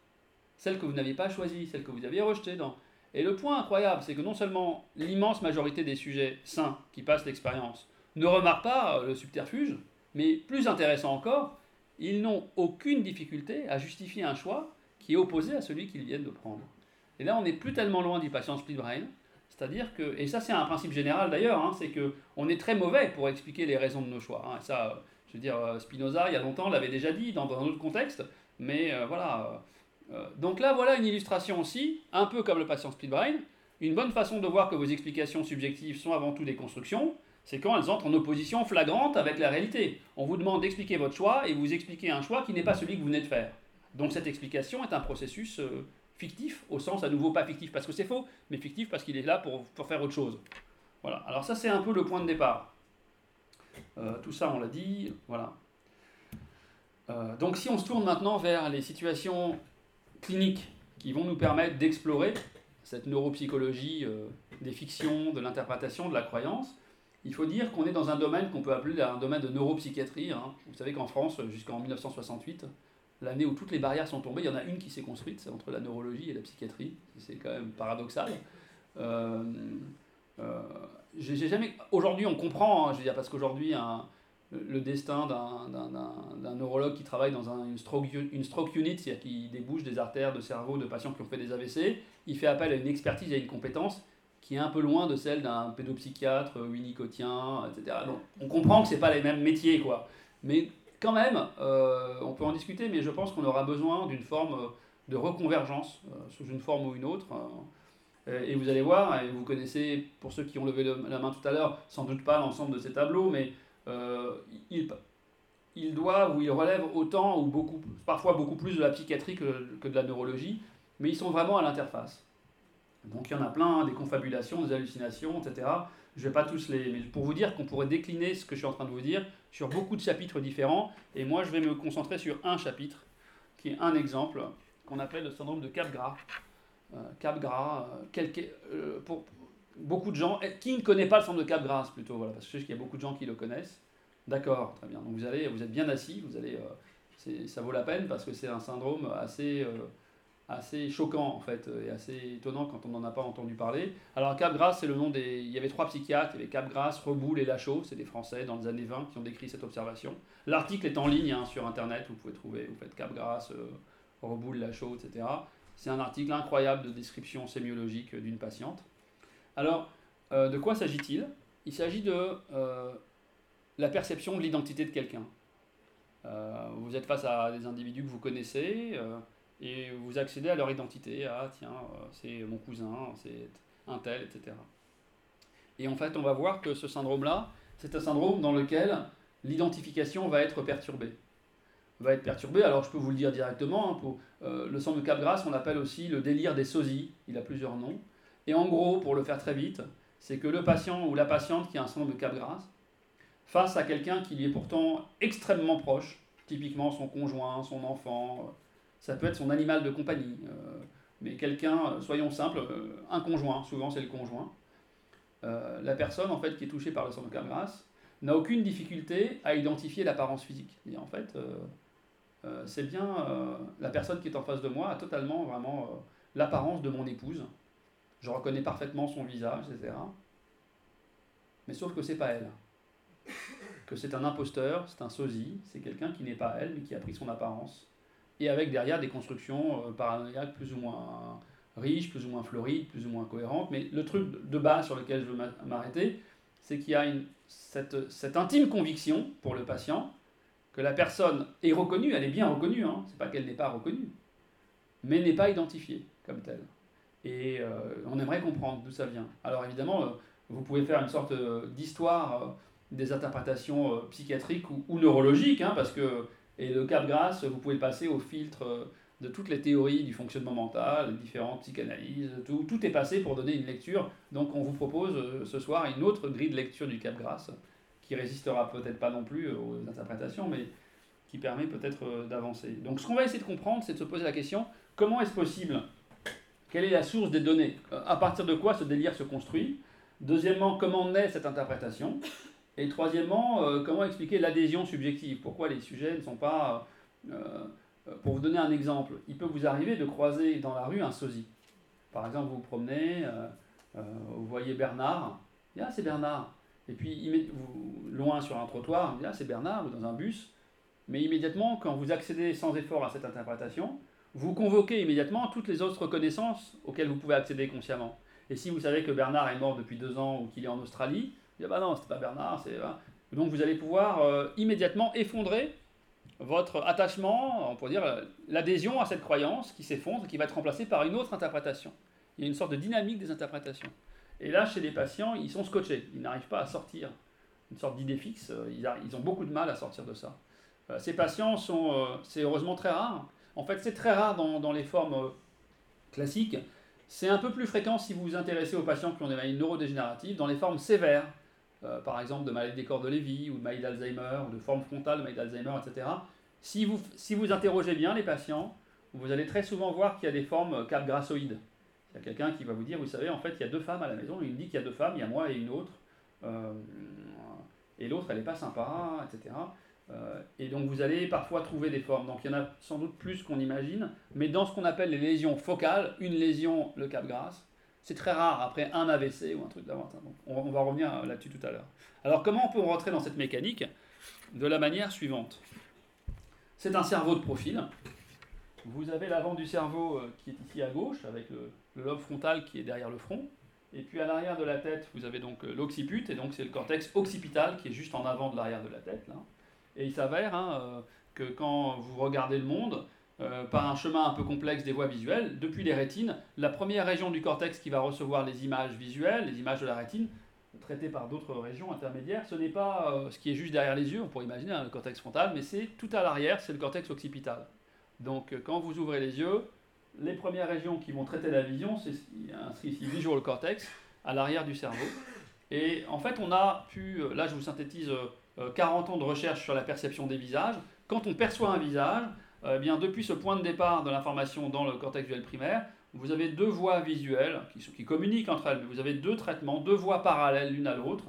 celle que vous n'aviez pas choisie, celle que vous aviez rejetée. Dans... Et le point incroyable, c'est que non seulement l'immense majorité des sujets sains qui passent l'expérience ne remarquent pas euh, le subterfuge, mais plus intéressant encore, ils n'ont aucune difficulté à justifier un choix qui est opposé à celui qu'ils viennent de prendre. Et là, on n'est plus tellement loin du patient split brain. C'est-à-dire que, et ça c'est un principe général d'ailleurs, hein, c'est qu'on est très mauvais pour expliquer les raisons de nos choix. Hein. ça, je veux dire, euh, Spinoza, il y a longtemps, l'avait déjà dit dans, un autre contexte, mais euh, voilà. Euh, donc là, voilà une illustration aussi, un peu comme le patient split brain. Une bonne façon de voir que vos explications subjectives sont avant tout des constructions, c'est quand elles entrent en opposition flagrante avec la réalité. On vous demande d'expliquer votre choix et vous expliquez un choix qui n'est pas celui que vous venez de faire. Donc cette explication est un processus fictif, au sens à nouveau pas fictif parce que c'est faux, mais fictif parce qu'il est là pour, faire autre chose. Voilà, alors ça c'est un peu le point de départ. Euh, tout ça on l'a dit, voilà. Euh, donc si on se tourne maintenant vers les situations cliniques qui vont nous permettre d'explorer cette neuropsychologie euh, des fictions, de l'interprétation, de la croyance, il faut dire qu'on est dans un domaine qu'on peut appeler un domaine de neuropsychiatrie. Hein. Vous savez qu'en France, jusqu'en 1968, l'année où toutes les barrières sont tombées, il y en a une qui s'est construite, c'est entre la neurologie et la psychiatrie. C'est quand même paradoxal. J'ai jamais. Aujourd'hui, on comprend, hein, je veux dire, parce qu'aujourd'hui, le destin d'un neurologue qui travaille dans une, stroke, une stroke unit, c'est-à-dire qui débouche des artères de cerveau de patients qui ont fait des AVC, il fait appel à une expertise et à une compétence qui est un peu loin de celle d'un pédopsychiatre, winnicotien, etc. Donc, on comprend que ce pas les mêmes métiers, quoi. Mais quand même, euh, on peut en discuter, mais je pense qu'on aura besoin d'une forme euh, de reconvergence, euh, sous une forme ou une autre. Et vous allez voir, et vous connaissez, pour ceux qui ont levé la main tout à l'heure, sans doute pas l'ensemble de ces tableaux, mais il, il doit ou il relève autant ou beaucoup, parfois beaucoup plus de la psychiatrie que, que de la neurologie, mais ils sont vraiment à l'interface. Donc il y en a plein, hein, des confabulations, des hallucinations, etc. Je ne vais pas tous les. Mais pour vous dire qu'on pourrait décliner ce que je suis en train de vous dire sur beaucoup de chapitres différents. Et moi, je vais me concentrer sur un chapitre, qui est un exemple, qu'on appelle le syndrome de Capgras. Euh, Capgras, euh, euh, pour beaucoup de gens. Qui ne connaît pas le syndrome de Capgras plutôt voilà, Parce que je sais qu'il y a beaucoup de gens qui le connaissent. D'accord, très bien. Donc vous, allez, vous êtes bien assis, vous allez, ça vaut la peine parce que c'est un syndrome assez assez choquant en fait et assez étonnant quand on n'en a pas entendu parler. Alors Capgras, c'est le nom des... Il y avait trois psychiatres, il y avait Capgras, Reboul et Lachaud, c'est des Français dans les années 20 qui ont décrit cette observation. L'article est en ligne hein, sur Internet, vous pouvez trouver, vous faites Capgras, euh, Reboul, Lachaud, etc. C'est un article incroyable de description sémiologique d'une patiente. Alors, euh, de quoi s'agit-il? Il, s'agit de euh, la perception de l'identité de quelqu'un. vous êtes face à des individus que vous connaissez, et vous accédez à leur identité. Ah, tiens, euh, c'est mon cousin, c'est un tel, etc. Et en fait, on va voir que ce syndrome-là, c'est un syndrome dans lequel l'identification va être perturbée. Va être perturbée, alors je peux vous le dire directement, hein, euh, le syndrome de Capgras, on l'appelle aussi le délire des sosies, il a plusieurs noms. Et en gros, pour le faire très vite, c'est que le patient ou la patiente qui a un syndrome de Capgras, face à quelqu'un qui lui est pourtant extrêmement proche, typiquement son conjoint, son enfant, ça peut être son animal de compagnie. Euh, mais quelqu'un, euh, soyons simples, euh, un conjoint, souvent c'est le conjoint. la personne en fait qui est touchée par le syndrome de Capgras n'a aucune difficulté à identifier l'apparence physique. Et en fait, c'est bien la personne qui est en face de moi a totalement vraiment l'apparence de mon épouse. Je reconnais parfaitement son visage, etc. Mais sauf que c'est pas elle. Que c'est un imposteur, c'est un sosie, c'est quelqu'un qui n'est pas elle, mais qui a pris son apparence. Et avec derrière des constructions euh, paranoïaques plus ou moins riches, plus ou moins florides, plus ou moins cohérentes. Mais le truc de base sur lequel je veux m'arrêter, c'est qu'il y a cette, intime conviction pour le patient que la personne est reconnue, elle est bien reconnue, hein, c'est pas qu'elle n'est pas reconnue, mais n'est pas identifiée comme telle. Et euh, on aimerait comprendre d'où ça vient. Alors évidemment, euh, vous pouvez faire une sorte euh, d'histoire des interprétations psychiatriques ou, neurologiques, hein, parce que, et le cap grâce, vous pouvez passer au filtre de toutes les théories du fonctionnement mental, différentes psychanalyses, tout, tout est passé pour donner une lecture. Donc on vous propose ce soir une autre grille de lecture du cap grâce, qui résistera peut-être pas non plus aux interprétations, mais qui permet peut-être d'avancer. Donc ce qu'on va essayer de comprendre, c'est de se poser la question, comment est-ce possible? Quelle est la source des données? Euh, À partir de quoi ce délire se construit? Deuxièmement, comment naît cette interprétation? Et troisièmement, euh, comment expliquer l'adhésion subjective? Pourquoi les sujets ne sont pas... Euh, pour vous donner un exemple, il peut vous arriver de croiser dans la rue un sosie. Par exemple, vous vous promenez, vous voyez Bernard, ah c'est Bernard. Et puis loin sur un trottoir, dites ah c'est Bernard, ou dans un bus. Mais immédiatement, quand vous accédez sans effort à cette interprétation, vous convoquez immédiatement toutes les autres connaissances auxquelles vous pouvez accéder consciemment. Et si vous savez que Bernard est mort depuis deux ans ou qu'il est en Australie, vous dites, bah non, c'est pas Bernard, c'est... Donc vous allez pouvoir euh, immédiatement effondrer votre attachement, on pourrait dire l'adhésion à cette croyance qui s'effondre, qui va être remplacée par une autre interprétation. Il y a une sorte de dynamique des interprétations. Et là, chez les patients, ils sont scotchés, ils n'arrivent pas à sortir. Une sorte d'idée fixe, euh, ils, ont beaucoup de mal à sortir de ça. Euh, ces patients sont, c'est heureusement très rare, en fait, c'est très rare dans, les formes euh, classiques. C'est un peu plus fréquent si vous vous intéressez aux patients qui ont des maladies neurodégénératives. Dans les formes sévères, euh, par exemple de maladie des corps de Lévy ou de maladie d'Alzheimer, ou de forme frontale de maladie d'Alzheimer, etc. Si vous, si vous interrogez bien les patients, vous allez très souvent voir qu'il y a des formes capgrassoïdes. Il y a quelqu'un qui va vous dire, vous savez, en fait, il y a deux femmes à la maison, il me dit qu'il y a deux femmes, il y a moi et une autre, euh, et l'autre, elle n'est pas sympa, etc. Euh, et donc vous allez parfois trouver des formes. Donc il y en a sans doute plus qu'on imagine, mais dans ce qu'on appelle les lésions focales, une lésion, le cap grasse, c'est très rare après un AVC ou un truc davantage. On, on va revenir là-dessus tout à l'heure. Alors comment on peut rentrer dans cette mécanique De la manière suivante? C'est un cerveau de profil. Vous avez l'avant du cerveau euh, qui est ici à gauche, avec le, le, lobe frontal qui est derrière le front. Et puis à l'arrière de la tête, vous avez donc euh, l'occiput, et donc c'est le cortex occipital qui est juste en avant de l'arrière de la tête. Là. Et il s'avère hein, euh, que quand vous regardez le monde, euh, par un chemin un peu complexe des voies visuelles, depuis les rétines, la première région du cortex qui va recevoir les images visuelles, les images de la rétine, traitées par d'autres régions intermédiaires, ce n'est pas ce qui est juste derrière les yeux, on pourrait imaginer hein, le cortex frontal, mais c'est tout à l'arrière, c'est le cortex occipital. Donc quand vous ouvrez les yeux, les premières régions qui vont traiter la vision, c'est inscrit ici visual cortex, à l'arrière du cerveau. Et en fait, on a pu, là je vous synthétise 40 euh, ans de recherche sur la perception des visages. Quand on perçoit un visage, euh, eh bien, depuis ce point de départ de l'information dans le cortex visuel primaire, vous avez deux voies visuelles qui, qui, communiquent entre elles, mais vous avez deux traitements, deux voies parallèles l'une à l'autre.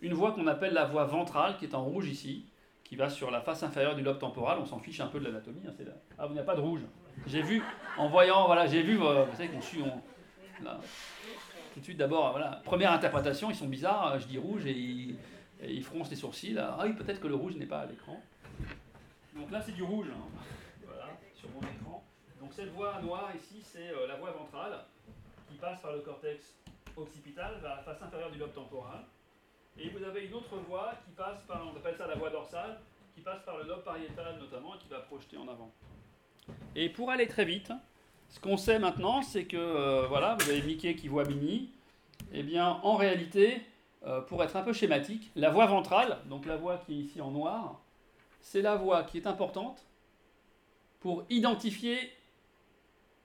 Une voie qu'on appelle la voie ventrale, qui est en rouge ici, qui va sur la face inférieure du lobe temporal. On s'en fiche un peu de l'anatomie. Hein. Ah, n'y a pas de rouge. J'ai vu, en voyant, voilà, j'ai vu, euh, vous savez qu'on suit, tout de suite d'abord, voilà, première interprétation, ils sont bizarres, je dis rouge et ils, et il fronce les sourcils. Ah oui, peut-être que le rouge n'est pas à l'écran. Donc là, c'est du rouge. Hein. Voilà, sur mon écran. Donc cette voie noire ici, c'est euh, la voie ventrale qui passe par le cortex occipital la face inférieure du lobe temporal. Et vous avez une autre voie qui passe par, on appelle ça la voie dorsale, qui passe par le lobe pariétal notamment et qui va projeter en avant. Et pour aller très vite, ce qu'on sait maintenant, c'est que, euh, voilà, vous avez Mickey qui voit Minnie. Eh bien, en réalité, euh, pour être un peu schématique, la voie ventrale, donc la voie qui est ici en noir, c'est la voie qui est importante pour identifier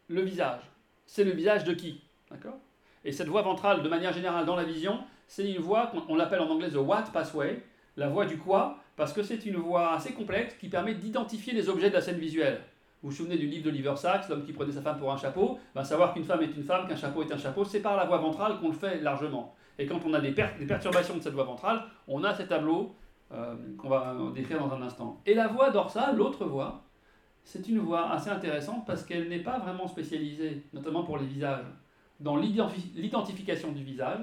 le visage. C'est le visage de qui D'accord? Et cette voie ventrale, de manière générale, dans la vision, c'est une voie qu'on l'appelle en anglais the what pathway, la voie du quoi, parce que c'est une voie assez complexe qui permet d'identifier les objets de la scène visuelle. Vous vous souvenez du livre d'Oliver Sacks, l'homme qui prenait sa femme pour un chapeau? Ben, Savoir qu'une femme est une femme, qu'un chapeau est un chapeau, c'est par la voie ventrale qu'on le fait largement. Et quand on a des, perturbations de cette voie ventrale, on a ces tableaux euh, qu'on va décrire dans un instant. Et la voie dorsale, l'autre voie, c'est une voie assez intéressante parce qu'elle n'est pas vraiment spécialisée, notamment pour les visages, dans l'identification du visage,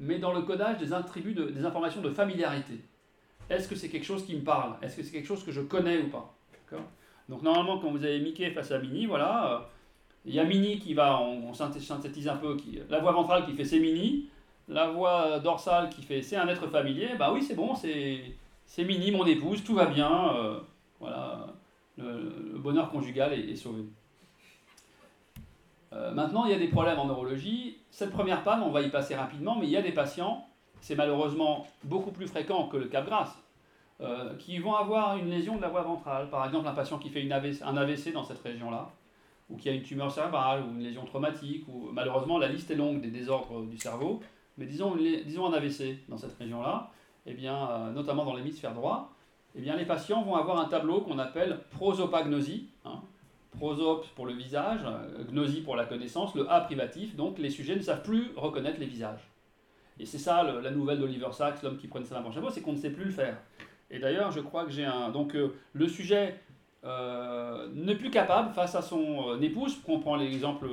mais dans le codage des attributs, des informations de familiarité. Est-ce que c'est quelque chose qui me parle? Est-ce que c'est quelque chose que je connais ou pas? Donc normalement, quand vous avez Mickey face à Minnie, voilà, euh, il y a Minnie qui va, on, synthétise un peu, la voix ventrale qui fait c'est Minnie, la voix dorsale qui fait c'est un être familier, bah oui c'est bon, c'est Minnie, mon épouse, tout va bien, euh, voilà, le, bonheur conjugal est, sauvé. Euh, maintenant, il y a des problèmes en neurologie. Cette première panne, on va y passer rapidement, mais il y a des patients, c'est malheureusement beaucoup plus fréquent que le cap grasse, euh, qui vont avoir une lésion de la voie ventrale. Par exemple, un patient qui fait un AVC dans cette région-là, ou qui a une tumeur cérébrale, ou une lésion traumatique, ou malheureusement la liste est longue des désordres du cerveau, mais disons, disons un AVC dans cette région-là, eh bien, euh, notamment dans l'hémisphère droit, eh bien, les patients vont avoir un tableau qu'on appelle prosopagnosie. Hein, prosop pour le visage, euh, gnosie pour la connaissance, le A privatif, donc les sujets ne savent plus reconnaître les visages. Et c'est ça la nouvelle d'Oliver Sacks, l'homme qui prenait ça d'un chapeau, c'est qu'on ne sait plus le faire. Et d'ailleurs, je crois que j'ai un. Donc, euh, le sujet euh, n'est plus capable, face à son épouse, on prend l'exemple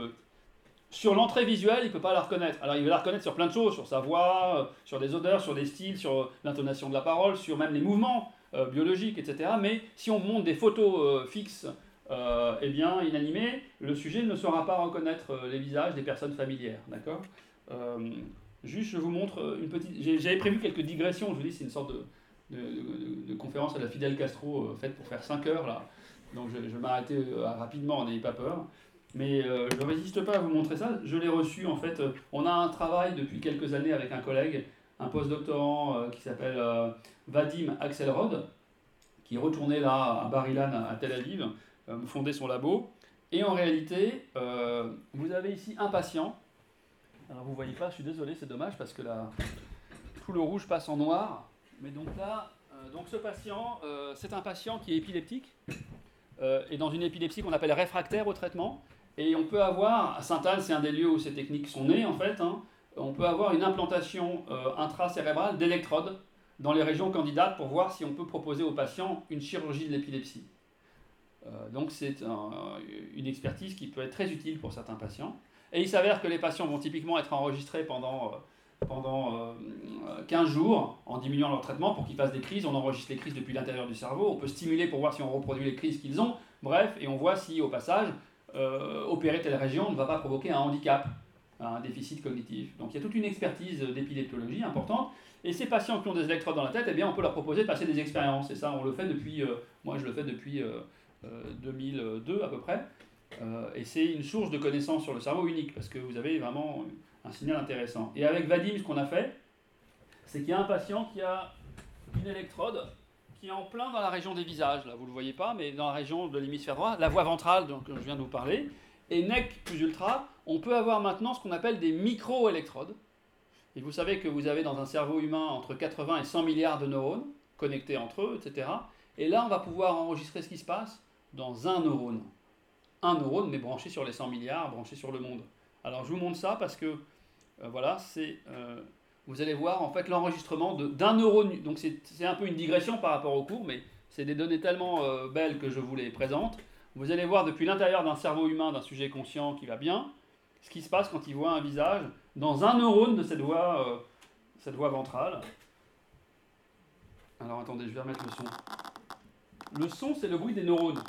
sur l'entrée visuelle, il ne peut pas la reconnaître. Alors il va la reconnaître sur plein de choses, sur sa voix, sur des odeurs, sur des styles, sur l'intonation de la parole, sur même les mouvements biologiques, etc. Mais si on montre des photos fixes euh, eh bien, inanimé, le sujet ne saura pas reconnaître euh, les visages des personnes familières. D'accord? Euh, Juste, je vous montre une petite. J'avais prévu quelques digressions. Je vous dis, c'est une sorte de, de, conférence à la Fidel Castro faite pour faire 5 heures là. Donc, je, vais m'arrêter rapidement, n'ayez pas peur. Mais je ne résiste pas à vous montrer ça. Je l'ai reçu en fait. on a un travail depuis quelques années avec un collègue, un postdoctorant qui s'appelle Vadim Axelrod, qui est retourné là à Barilan à Tel Aviv euh, fonder son labo. Et en réalité, euh, vous avez ici un patient. Alors vous voyez pas, je suis désolé, c'est dommage parce que là, tout le rouge passe en noir. Mais donc là, euh, donc ce patient, c'est un patient qui est épileptique et dans une épilepsie qu'on appelle réfractaire au traitement. Et on peut avoir, à Sainte-Anne, c'est un des lieux où ces techniques sont nées en fait, hein, on peut avoir une implantation intracérébrale d'électrodes dans les régions candidates pour voir si on peut proposer au patient une chirurgie de l'épilepsie. Euh, donc c'est une expertise qui peut être très utile pour certains patients. Et il s'avère que les patients vont typiquement être enregistrés pendant, euh, pendant 15 euh, jours en diminuant leur traitement pour qu'ils fassent des crises. On enregistre les crises depuis l'intérieur du cerveau. On peut stimuler pour voir si on reproduit les crises qu'ils ont. Bref, et on voit si au passage, opérer telle région ne va pas provoquer un handicap, un déficit cognitif. Donc il y a toute une expertise d'épileptologie importante. Et ces patients qui ont des électrodes dans la tête, eh bien, on peut leur proposer de passer des expériences. Et ça, on le fait depuis, moi je le fais depuis 2002 à peu près. Euh, et c'est une source de connaissances sur le cerveau unique, parce que vous avez vraiment un signal intéressant. Et avec Vadim, ce qu'on a fait, c'est qu'il y a un patient qui a une électrode qui est en plein dans la région des visages, là vous ne le voyez pas, mais dans la région de l'hémisphère droit, la voie ventrale dont je viens de vous parler. Et NEC plus ultra, on peut avoir maintenant ce qu'on appelle des micro-électrodes. Et vous savez que vous avez dans un cerveau humain entre 80 et 100 milliards de neurones connectés entre eux, etc. Et là, on va pouvoir enregistrer ce qui se passe dans un neurone. Un neurone, mais branché sur les 100 milliards, branché sur le monde. Alors je vous montre ça parce que, euh, voilà, c'est... Euh, vous allez voir en fait l'enregistrement d'un neurone. Donc c'est un peu une digression par rapport au cours, mais c'est des données tellement euh, belles que je vous les présente. Vous allez voir depuis l'intérieur d'un cerveau humain, d'un sujet conscient qui va bien, ce qui se passe quand il voit un visage dans un neurone de cette voie, cette voie ventrale. Alors attendez, je vais remettre le son. Le son, c'est le bruit des neurones.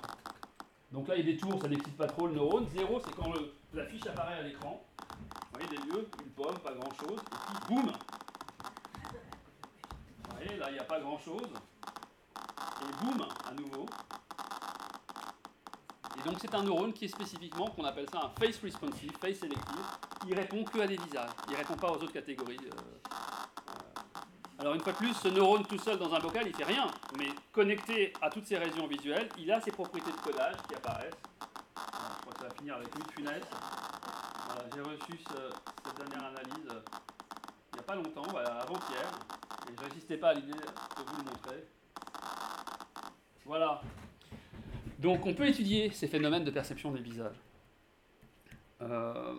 Donc là, il y a des tours, ça n'excite pas trop le neurone. Zéro, c'est quand la fiche apparaît à l'écran. Vous voyez, des lieux, une pomme, pas grand-chose. Et puis, boum Vous voyez, là, il n'y a pas grand-chose. Et boum, à nouveau. Et donc, c'est un neurone qui est spécifiquement, qu'on appelle ça un face responsive, face selective. Il répond que à des visages. Il ne répond pas aux autres catégories. Euh, alors une fois de plus, ce neurone tout seul dans un bocal, il fait rien, mais connecté à toutes ces régions visuelles, il a ses propriétés de codage qui apparaissent. je crois que ça va finir avec une funeste. J'ai reçu cette dernière analyse euh, il n'y a pas longtemps, avant-hier, et je résistais pas à l'idée de vous le montrer. Voilà. Donc on peut étudier ces phénomènes de perception des visages. Euh,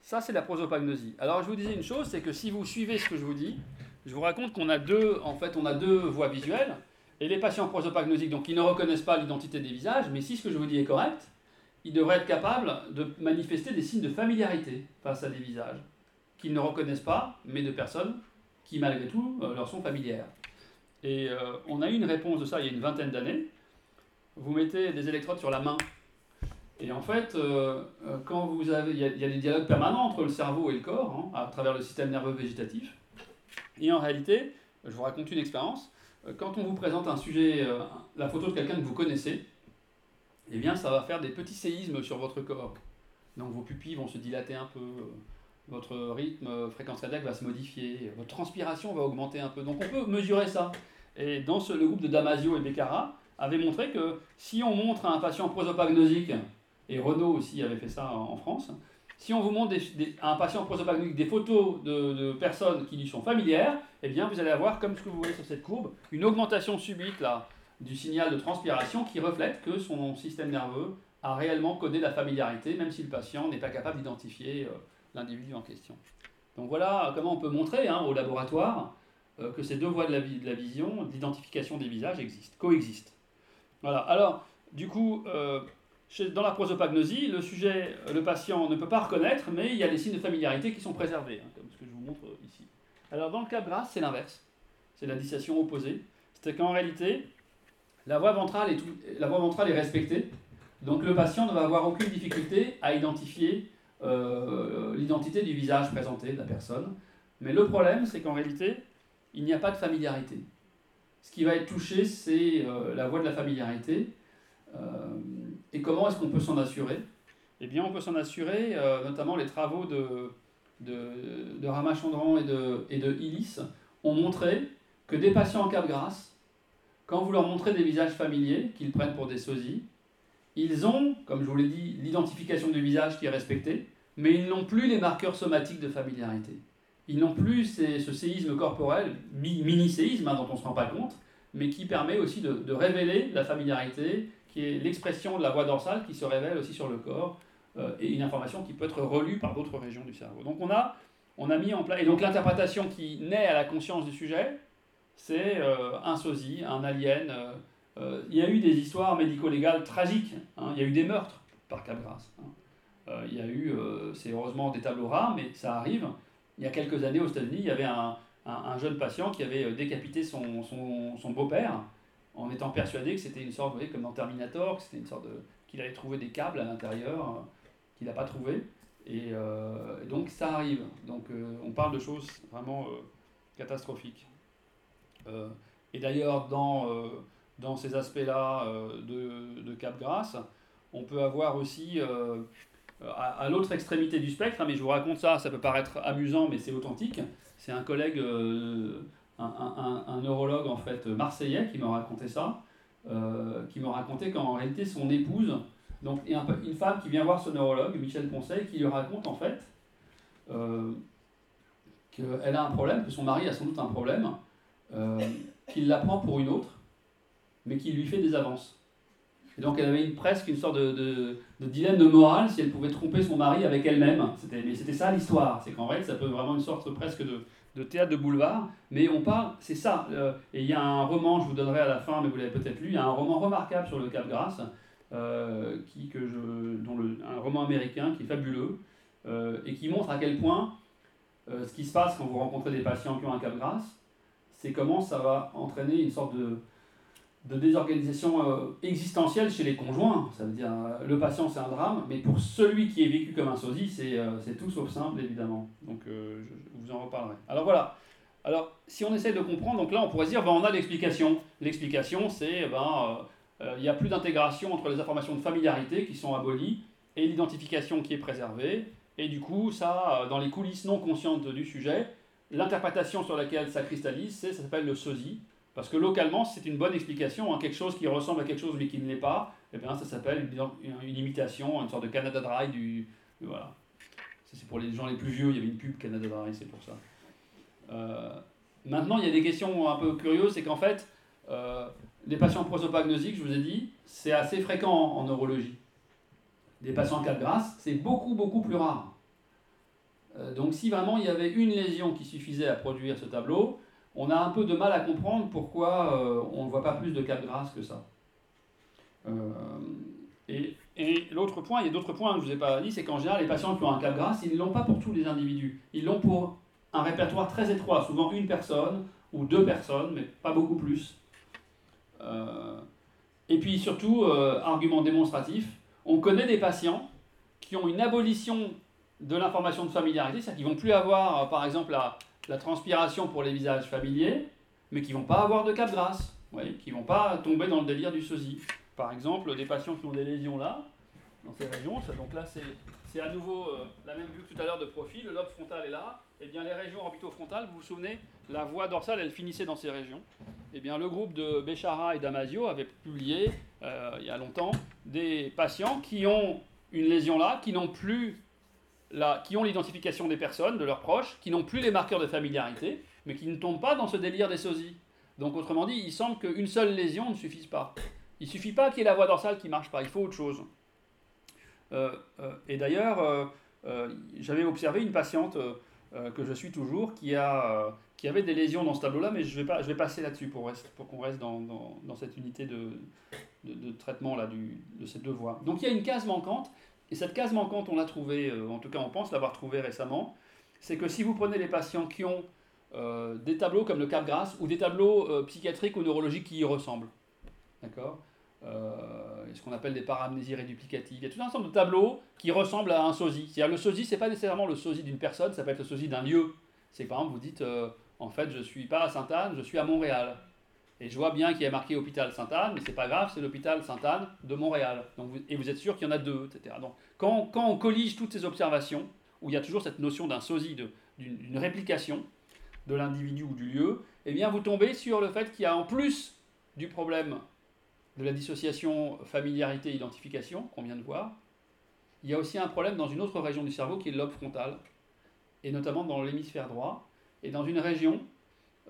ça, c'est la prosopagnosie. Alors, je vous disais une chose, c'est que si vous suivez ce que je vous dis, je vous raconte qu'on a deux, en fait, on a deux voies visuelles. Et les patients prosopagnosiques, donc ils ne reconnaissent pas l'identité des visages, mais si ce que je vous dis est correct, ils devraient être capables de manifester des signes de familiarité face à des visages. qu'ils ne reconnaissent pas, mais de personnes qui malgré tout leur sont familières. Et on a eu une réponse de ça il y a une vingtaine d'années. Vous mettez des électrodes sur la main et en fait, euh, euh, quand vous avez, il y, a des dialogues permanents entre le cerveau et le corps, hein, à travers le système nerveux végétatif. Et en réalité, je vous raconte une expérience. Euh, quand on vous présente un sujet, la photo de quelqu'un que vous connaissez, eh bien, ça va faire des petits séismes sur votre corps. Donc vos pupilles vont se dilater un peu, votre rythme, fréquence cardiaque va se modifier, votre transpiration va augmenter un peu. Donc on peut mesurer ça. Et dans le groupe de Damasio et Beccara avait montré que si on montre à un patient prosopagnosique et Renault aussi avait fait ça en, France. Si on vous montre à un patient prosopagnoïque des photos de, personnes qui lui sont familières, eh bien vous allez avoir, comme ce que vous voyez sur cette courbe, une augmentation subite là, du signal de transpiration qui reflète que son système nerveux a réellement codé la familiarité, même si le patient n'est pas capable d'identifier euh, l'individu en question. Donc voilà comment on peut montrer hein, au laboratoire euh, que ces deux voies de la, de la vision, d'identification des visages existent, coexistent. Voilà. Alors, du coup, euh, dans la prosopagnosie, le sujet, le patient ne peut pas reconnaître, mais il y a des signes de familiarité qui sont préservés, hein, comme ce que je vous montre ici. Alors dans le cas de c'est l'inverse. C'est l'indication opposée. C'est qu'en réalité, la voie, ventrale est respectée. Donc le patient ne va avoir aucune difficulté à identifier euh, l'identité du visage présenté de la personne. Mais le problème, c'est qu'en réalité, il n'y a pas de familiarité. Ce qui va être touché, c'est euh, la voie de la familiarité. Euh, et comment est-ce qu'on peut s'en assurer? Eh bien, on peut s'en assurer, notamment les travaux de, de, de Ramachandran et de, et de Illis ont montré que des patients en cas de grâce, quand vous leur montrez des visages familiers qu'ils prennent pour des sosies, ils ont, comme je vous l'ai dit, l'identification du visage qui est respectée, mais ils n'ont plus les marqueurs somatiques de familiarité. Ils n'ont plus ce séisme corporel, mini-séisme hein, dont on ne se rend pas compte, mais qui permet aussi de, révéler la familiarité qui est l'expression de la voix dorsale qui se révèle aussi sur le corps, euh, et une information qui peut être relue par d'autres régions du cerveau. Donc on a, on a mis en place, et donc l'interprétation qui naît à la conscience du sujet, c'est euh, un sosie, un alien. Euh, il y a eu des histoires médico-légales tragiques, hein. il y a eu des meurtres par Capgras. Hein. il y a eu, c'est heureusement des tableaux rares, mais ça arrive. Il y a quelques années aux États-Unis, il y avait un, un, jeune patient qui avait décapité son, son, beau-père en étant persuadé que c'était une sorte, vous voyez, comme dans Terminator, que c'était une sorte de. qu'il allait trouver des câbles à l'intérieur, euh, qu'il n'a pas trouvé. Et euh, donc ça arrive. Donc euh, on parle de choses vraiment catastrophiques. Et d'ailleurs, dans, dans ces aspects-là de, de Cap-Grasse, on peut avoir aussi, à, l'autre extrémité du spectre, hein, mais je vous raconte ça, ça peut paraître amusant, mais c'est authentique, c'est un collègue un, neurologue en fait marseillais qui m'a raconté ça, euh, qui m'a raconté qu'en réalité son épouse, donc une femme qui vient voir ce neurologue, Michel Conseil, qui lui raconte en fait euh, qu'elle a un problème, que son mari a sans doute un problème, euh, qu'il la prend pour une autre, mais qu'il lui fait des avances. Et donc elle avait presque une sorte de, de, de, dilemme de morale si elle pouvait tromper son mari avec elle-même. Mais c'était ça l'histoire, c'est qu'en fait ça peut vraiment une sorte presque de, théâtre de boulevard, mais on parle, c'est ça. Euh, et il y a un roman, je vous donnerai à la fin, mais vous l'avez peut-être lu, il y a un roman remarquable sur le Cap Grasse, euh, qui, que je, dont un roman américain qui est fabuleux, euh, et qui montre à quel point ce qui se passe quand vous rencontrez des patients qui ont un Cap Grasse, c'est comment ça va entraîner une sorte de, désorganisation euh, existentielle chez les conjoints. Ça veut dire, euh, le patient, c'est un drame, mais pour celui qui est vécu comme un sosie, c'est euh, tout sauf simple, évidemment. Donc, je, vous en reparlerai. Alors voilà. Alors, si on essaie de comprendre, donc là, on pourrait se dire, ben, on a l'explication. L'explication, c'est, ben, il n'y a plus d'intégration entre les informations de familiarité qui sont abolies et l'identification qui est préservée. Et du coup, ça, dans les coulisses non conscientes du sujet, l'interprétation sur laquelle ça cristallise, ça s'appelle le sosie. Parce que localement, c'est une bonne explication, hein, quelque chose qui ressemble à quelque chose mais qui ne l'est pas, eh bien, ça s'appelle une, imitation, une sorte de Canada Dry du. Voilà. C'est pour les gens les plus vieux, il y avait une pub Canada Dry, c'est pour ça. Euh, maintenant, il y a des questions un peu curieuses, c'est qu'en fait, euh, les patients prosopagnosiques, je vous ai dit, c'est assez fréquent en, neurologie. Des patients en cas c'est beaucoup, beaucoup plus rare. Euh, donc si vraiment il y avait une lésion qui suffisait à produire ce tableau, on a un peu de mal à comprendre pourquoi euh, on ne voit pas plus de de grâce que ça. Euh, et, l'autre point, il y a d'autres points que je ne vous ai pas dit, c'est qu'en général, les patients qui ont un Capgras, ils ne l'ont pas pour tous les individus. Ils l'ont pour un répertoire très étroit, souvent une personne ou deux personnes, mais pas beaucoup plus. Et puis surtout, argument démonstratif, on connaît des patients qui ont une abolition de l'information de familiarité, c'est-à-dire qu'ils vont plus avoir, euh, par exemple, la, transpiration pour les visages familiers, mais qui ne vont pas avoir de cap grâce, qui ne vont pas tomber dans le délire du sosie. Par exemple, des patients qui ont des lésions là, dans ces régions, donc là c'est à nouveau la même vue que tout à l'heure de profil, le lobe frontal est là, et eh bien les régions orbitofrontales, vous vous souvenez, la voie dorsale, elle finissait dans ces régions. Eh bien, le groupe de Béchara et Damasio avait publié, euh, il y a longtemps, des patients qui ont une lésion là, qui n'ont plus qui ont l'identification des personnes, de leurs proches, qui n'ont plus les marqueurs de familiarité, mais qui ne tombent pas dans ce délire des sosies. Donc, autrement dit, il semble qu'une seule lésion ne suffise pas. Il ne suffit pas qu'il y ait la voie dorsale qui ne marche pas, il faut autre chose. Euh, euh, et d'ailleurs, j'avais observé une patiente que je suis toujours qui a qui avait des lésions dans ce tableau-là, mais je vais, pas, je vais passer là-dessus pour, pour qu'on reste dans, cette unité de, traitement là, de ces deux voies. Donc il y a une case manquante, et cette case manquante, on l'a trouvée, euh, en tout cas on pense l'avoir trouvée récemment, c'est que si vous prenez les patients qui ont euh, des tableaux comme le Capgras ou des tableaux euh, psychiatriques ou neurologiques qui y ressemblent, d'accord ce qu'on appelle des paramnésies réduplicatives. Il y a tout un ensemble de tableaux qui ressemblent à un sosie. C'est-à-dire le sosie, c'est pas nécessairement le sosie d'une personne, ça peut être le sosie d'un lieu. C'est par exemple, vous dites, en fait, je ne suis pas à Sainte-Anne, je suis à Montréal. Et je vois bien qu'il y a marqué hôpital Sainte-Anne, mais c'est pas grave, c'est l'hôpital Sainte-Anne de Montréal. Et vous êtes sûr qu'il y en a deux, etc. Donc, quand, quand, on collige toutes ces observations, où il y a toujours cette notion d'un sosie, d'une réplication de l'individu ou du lieu, eh bien, vous tombez sur le fait qu'il y a en plus du problème de la dissociation familiarité-identification qu'on vient de voir, il y a aussi un problème dans une autre région du cerveau qui est le lobe frontal, et notamment dans l'hémisphère droit, et dans une région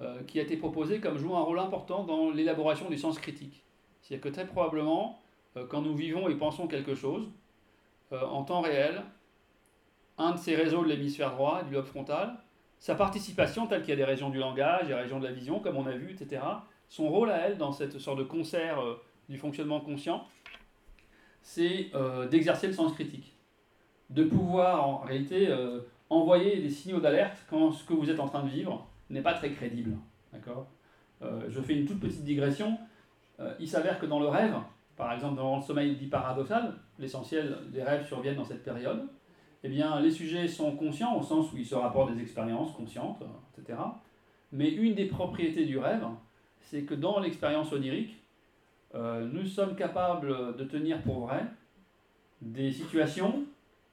euh, qui a été proposée comme jouant un rôle important dans l'élaboration du sens critique. C'est-à-dire que très probablement, euh, quand nous vivons et pensons quelque chose, euh, en temps réel, un de ces réseaux de l'hémisphère droit, du lobe frontal, sa participation, telle qu'il y a des régions du langage, des régions de la vision, comme on a vu, etc., son rôle à elle dans cette sorte de concert du fonctionnement conscient, c'est d'exercer le sens critique. De pouvoir, en réalité, envoyer des signaux d'alerte quand ce que vous êtes en train de vivre n'est pas très crédible. D'accord? Euh, Je fais une toute petite digression. Euh, il s'avère que dans le rêve, par exemple dans le sommeil dit paradoxal, l'essentiel des rêves surviennent dans cette période, eh bien les sujets sont conscients au sens où ils se rapportent des expériences conscientes, etc. Mais une des propriétés du rêve, c'est que dans l'expérience onirique, euh, nous sommes capables de tenir pour vrai des situations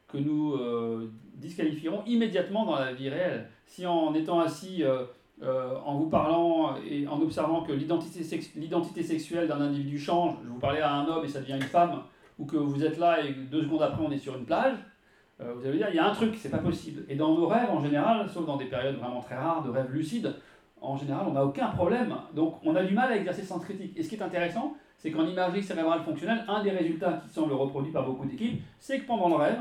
que nous euh, disqualifierons immédiatement dans la vie réelle. Si en étant assis, euh, euh, en vous parlant et en observant que l'identité sexuelle d'un individu change, je vous parlais à un homme et ça devient une femme, ou que vous êtes là et deux secondes après on est sur une plage, vous allez dire il y a un truc, c'est pas possible. Et dans nos rêves en général, sauf dans des périodes vraiment très rares de rêves lucides, en général on n'a aucun problème. Donc on a du mal à exercer ce sens critique. Et ce qui est intéressant, c'est qu'en imagerie cérébrale fonctionnelle, un des résultats qui semble reproduit par beaucoup d'équipes, c'est que pendant le rêve,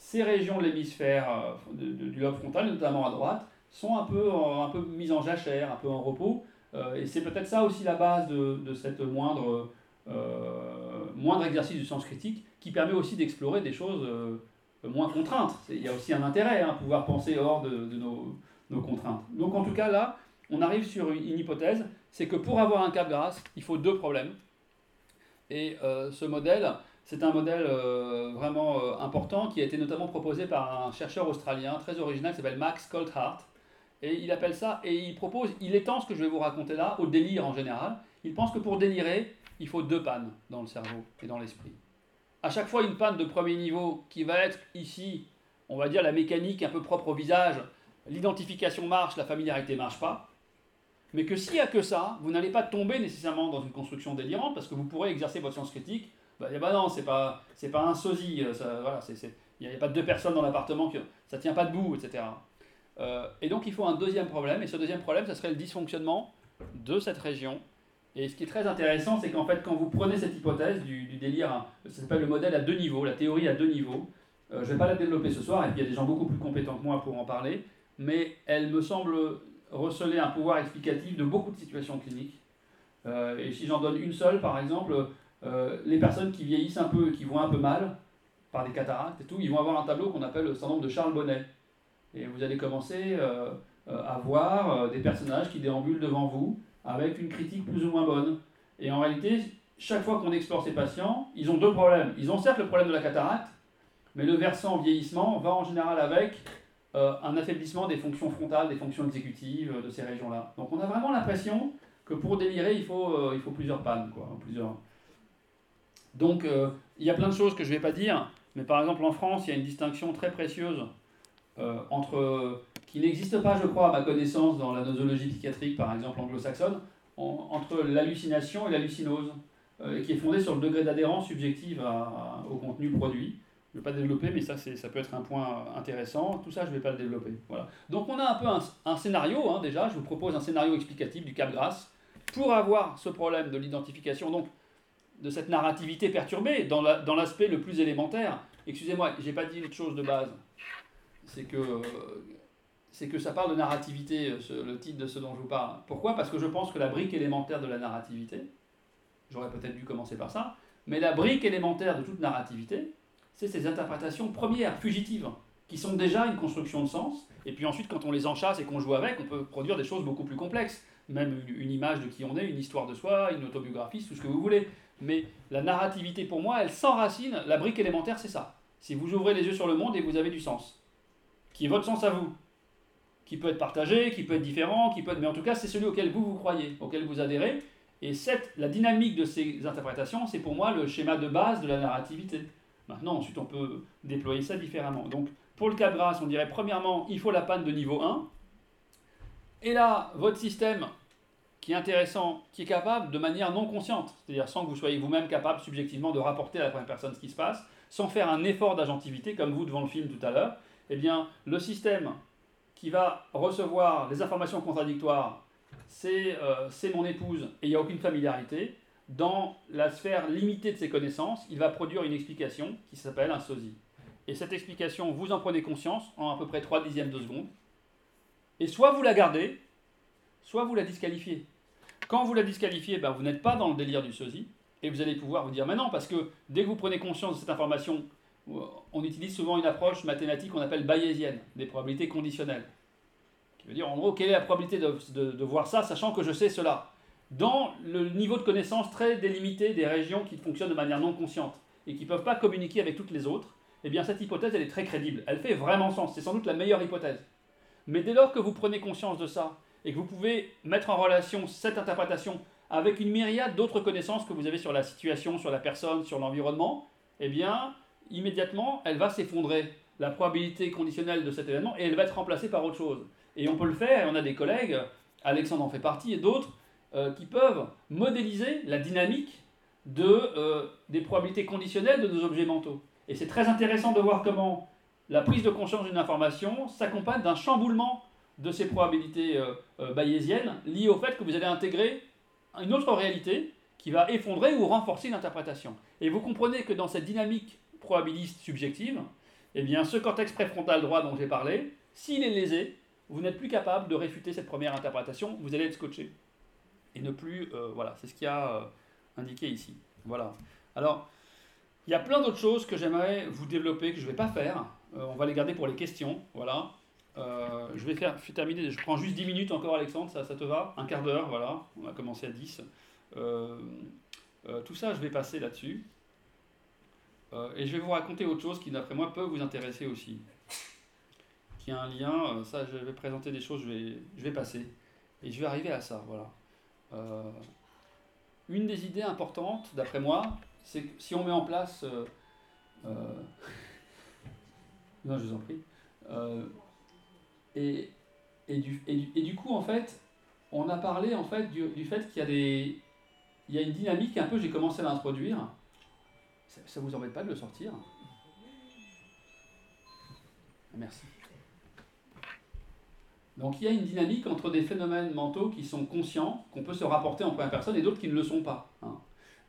ces régions de l'hémisphère euh, du lobe frontal, notamment à droite, sont un peu, un peu mises en jachère, un peu en repos. Euh, et c'est peut-être ça aussi la base de, de cette moindre, euh, moindre exercice du sens critique qui permet aussi d'explorer des choses moins contraintes. Il y a aussi un intérêt à hein, pouvoir penser hors de, de nos, nos, contraintes. Donc en tout cas là, on arrive sur une, hypothèse, c'est que pour avoir un cap grâce, il faut deux problèmes. Et ce modèle, c'est un modèle euh, vraiment euh, important qui a été notamment proposé par un chercheur australien très original qui s'appelle Max Colthart. Et il appelle ça, et il propose, il étend ce que je vais vous raconter là au délire en général. Il pense que pour délirer, il faut deux pannes dans le cerveau et dans l'esprit. À chaque fois, une panne de premier niveau qui va être ici, on va dire la mécanique un peu propre au visage, l'identification marche, la familiarité marche pas. Mais que s'il n'y a que ça, vous n'allez pas tomber nécessairement dans une construction délirante parce que vous pourrez exercer votre science critique bah, non, c'est pas, c'est pas un sosie, euh, voilà, il n'y a, pas deux personnes dans l'appartement, que, ça tient pas debout, etc. Euh, et donc il faut un deuxième problème, et ce deuxième problème, ça serait le dysfonctionnement de cette région. Et ce qui est très intéressant, c'est qu'en fait, quand vous prenez cette hypothèse du, délire, hein, ça s'appelle le modèle à deux niveaux, la théorie à deux niveaux, euh, je ne vais pas la développer ce soir, et puis il y a des gens beaucoup plus compétents que moi pour en parler, mais elle me semble receler un pouvoir explicatif de beaucoup de situations cliniques. et si j'en donne une seule, par exemple, les personnes qui vieillissent un peu, qui voient un peu mal, par des cataractes et tout, ils vont avoir un tableau qu'on appelle le syndrome de Charles Bonnet. Et vous allez commencer à voir des personnages qui déambulent devant vous avec une critique plus ou moins bonne. Et en réalité, chaque fois qu'on explore ces patients, ils ont deux problèmes. Ils ont certes le problème de la cataracte, mais le versant vieillissement va en général avec euh, un affaiblissement des fonctions frontales, des fonctions exécutives euh, de ces régions-là. Donc on a vraiment l'impression que pour délirer, il faut, euh, il faut plusieurs pannes. Quoi, plusieurs... Donc il y a plein de choses que je ne vais pas dire, mais par exemple en France, il y a une distinction très précieuse entre, qui n'existe pas, je crois, à ma connaissance, dans la nosologie psychiatrique, par exemple anglo-saxonne, entre l'hallucination et l'hallucinose, et qui est fondée sur le degré d'adhérence subjective au contenu produit. Je ne vais pas développer, mais ça, ça peut être un point intéressant. Tout ça, je ne vais pas le développer. Voilà. Donc on a un peu un, scénario, hein, déjà. Je vous propose un scénario explicatif du Cap Grasse pour avoir ce problème de l'identification, donc de cette narrativité perturbée dans l'aspect le plus élémentaire. Excusez-moi, je n'ai pas dit une chose de base. C'est que, c'est que ça parle de narrativité, le titre de ce dont je vous parle. Pourquoi? Parce que je pense que la brique élémentaire de la narrativité, j'aurais peut-être dû commencer par ça, mais la brique élémentaire de toute narrativité, c'est ces interprétations premières, fugitives, qui sont déjà une construction de sens. Et puis ensuite, quand on les enchasse et qu'on joue avec, on peut produire des choses beaucoup plus complexes. Même une image de qui on est, une histoire de soi, une autobiographie, tout ce que vous voulez. Mais la narrativité, pour moi, elle s'enracine. La brique élémentaire, c'est ça. Si vous ouvrez les yeux sur le monde et vous avez du sens, qui est votre sens à vous, qui peut être partagé, qui peut être différent, qui peut être... mais en tout cas, c'est celui auquel vous vous croyez, auquel vous adhérez. Et cette, la dynamique de ces interprétations, c'est pour moi le schéma de base de la narrativité. Maintenant, ensuite, on peut déployer ça différemment. Donc, pour le grâce, on dirait premièrement, il faut la panne de niveau 1. Et là, votre système qui est intéressant, qui est capable de manière non consciente, c'est-à-dire sans que vous soyez vous-même capable subjectivement de rapporter à la première personne ce qui se passe, sans faire un effort d'agentivité comme vous devant le film tout à l'heure, eh bien, le système qui va recevoir les informations contradictoires, c'est euh, mon épouse et il n'y a aucune familiarité, dans la sphère limitée de ses connaissances, il va produire une explication qui s'appelle un sosie. Et cette explication, vous en prenez conscience en à peu près 3 dixièmes de seconde. Et soit vous la gardez, soit vous la disqualifiez. Quand vous la disqualifiez, ben vous n'êtes pas dans le délire du sosie, et vous allez pouvoir vous dire, mais non, parce que dès que vous prenez conscience de cette information, euh, on utilise souvent une approche mathématique qu'on appelle bayésienne, des probabilités conditionnelles. Qui veut dire, en gros, quelle est la probabilité de voir ça, sachant que je sais cela? Dans le niveau de connaissance très délimité des régions qui fonctionnent de manière non consciente et qui ne peuvent pas communiquer avec toutes les autres, eh bien cette hypothèse, elle est très crédible. Elle fait vraiment sens. C'est sans doute la meilleure hypothèse. Mais dès lors que vous prenez conscience de ça et que vous pouvez mettre en relation cette interprétation avec une myriade d'autres connaissances que vous avez sur la situation, sur la personne, sur l'environnement, eh bien, immédiatement, elle va s'effondrer, la probabilité conditionnelle de cet événement, et elle va être remplacée par autre chose. Et on peut le faire, et on a des collègues, Alexandre en fait partie, et d'autres, euh, qui peuvent modéliser la dynamique de, euh, des probabilités conditionnelles de nos objets mentaux. Et c'est très intéressant de voir comment la prise de conscience d'une information s'accompagne d'un chamboulement de ces probabilités euh, bayésiennes liées au fait que vous allez intégrer une autre réalité qui va effondrer ou renforcer l'interprétation. Et vous comprenez que dans cette dynamique probabiliste subjective, eh bien, ce cortex préfrontal droit dont j'ai parlé, s'il est lésé, vous n'êtes plus capable de réfuter cette première interprétation, vous allez être scotché et ne plus. Euh, voilà, c'est ce qu'il y a euh, indiqué ici. Voilà. Alors, il y a plein d'autres choses que j'aimerais vous développer, que je ne vais pas faire. Euh, on va les garder pour les questions. Voilà. Je vais faire, je terminer, je prends juste 10 minutes encore, Alexandre, ça, te va? Un quart d'heure, voilà. On a commencé à 10. tout ça, je vais passer là-dessus. et je vais vous raconter autre chose qui, d'après moi, peut vous intéresser aussi. Qui a un lien, ça, je vais présenter des choses, je vais, je vais passer. Et je vais arriver à ça, voilà. Euh, une des idées importantes, d'après moi, c'est que si on met en place... Euh, euh, non, je vous en prie. Et, et, du, et, du, coup, en fait, on a parlé en fait du, du fait qu'il y a y a une dynamique, un peu, j'ai commencé à l'introduire. Ça, ça vous embête pas de le sortir? Merci. Donc il y a une dynamique entre des phénomènes mentaux qui sont conscients, qu'on peut se rapporter en première personne, et d'autres qui ne le sont pas. Hein.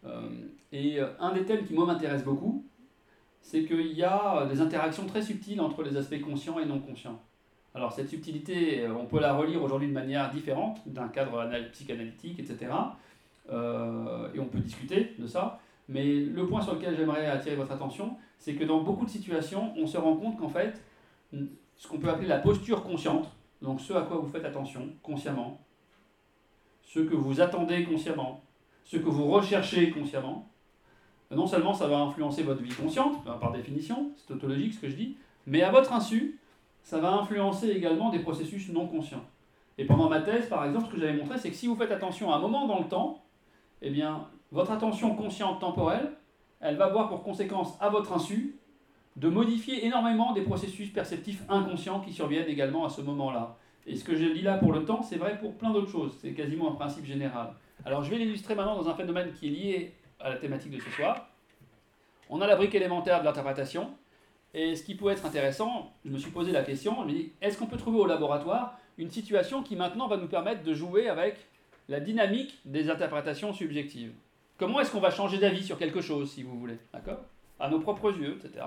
Euh, et euh, un des thèmes qui moi m'intéresse beaucoup, c'est qu'il y a des interactions très subtiles entre les aspects conscients et non conscients. Alors cette subtilité, euh, on peut la relire aujourd'hui de manière différente, d'un cadre psychanalytique, etc. et on peut discuter de ça. Mais le point sur lequel j'aimerais attirer votre attention, c'est que dans beaucoup de situations, on se rend compte qu'en fait, ce qu'on peut appeler la posture consciente, donc ce à quoi vous faites attention consciemment, ce que vous attendez consciemment, ce que vous recherchez consciemment, non seulement ça va influencer votre vie consciente, par définition, c'est tautologique ce que je dis, mais à votre insu, ça va influencer également des processus non conscients. Et pendant ma thèse, par exemple, ce que j'avais montré, c'est que si vous faites attention à un moment dans le temps, eh bien, votre attention consciente temporelle, elle va avoir pour conséquence, à votre insu, de modifier énormément des processus perceptifs inconscients qui surviennent également à ce moment-là. Et ce que je dis là pour le temps, c'est vrai pour plein d'autres choses. C'est quasiment un principe général. Alors je vais l'illustrer maintenant dans un phénomène qui est lié à la thématique de ce soir. On a la brique élémentaire de l'interprétation. Et ce qui peut être intéressant, je me suis posé la question, est-ce qu'on peut trouver au laboratoire une situation qui maintenant va nous permettre de jouer avec la dynamique des interprétations subjectives? Comment est-ce qu'on va changer d'avis sur quelque chose, si vous voulez? D'accord? À nos propres yeux, etc.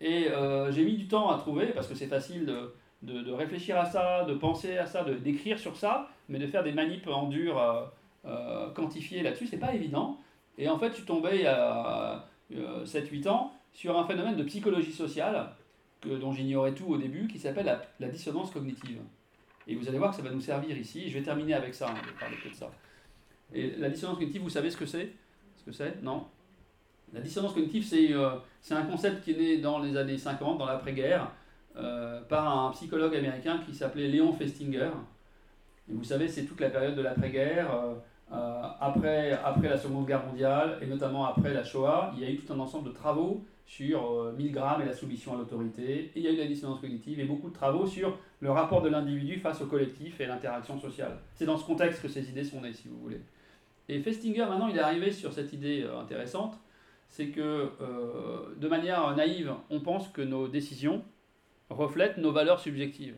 Et euh, j'ai mis du temps à trouver, parce que c'est facile de, de, réfléchir à ça, de penser à ça, d'écrire sur ça, mais de faire des manips en dur euh, euh, quantifiées là-dessus, c'est pas évident. Et en fait, je suis tombé il y a 7-8 ans sur un phénomène de psychologie sociale que, dont j'ignorais tout au début, qui s'appelle la, dissonance cognitive. Et vous allez voir que ça va nous servir ici. Je vais terminer avec ça, hein, je vais parler que de ça. Et la dissonance cognitive, vous savez ce que c'est? Ce que c'est? Non La dissonance cognitive, euh, c'est un concept qui est né dans les années 50, dans l'après-guerre, euh, par un psychologue américain qui s'appelait Léon Festinger. Et vous savez, c'est toute la période de l'après-guerre. Euh, après, après la Seconde Guerre mondiale, et notamment après la Shoah, il y a eu tout un ensemble de travaux sur 1000 grammes et la soumission à l'autorité, il y a eu la dissonance cognitive, et beaucoup de travaux sur le rapport de l'individu face au collectif et l'interaction sociale. C'est dans ce contexte que ces idées sont nées, si vous voulez. Et Festinger, maintenant, il est arrivé sur cette idée euh, intéressante, c'est que euh, de manière naïve, on pense que nos décisions reflètent nos valeurs subjectives.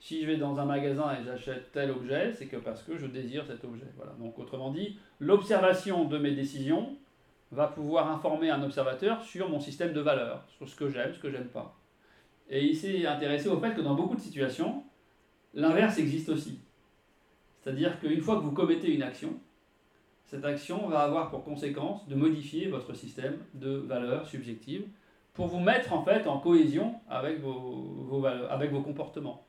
Si je vais dans un magasin et j'achète tel objet, c'est que parce que je désire cet objet. Voilà. Donc autrement dit, l'observation de mes décisions va pouvoir informer un observateur sur mon système de valeurs, sur ce que j'aime, ce que j'aime pas. Et il s'est intéressé au fait que dans beaucoup de situations, l'inverse existe aussi. C'est-à-dire qu'une fois que vous commettez une action, cette action va avoir pour conséquence de modifier votre système de valeurs subjectives pour vous mettre en fait en cohésion avec vos, comportements.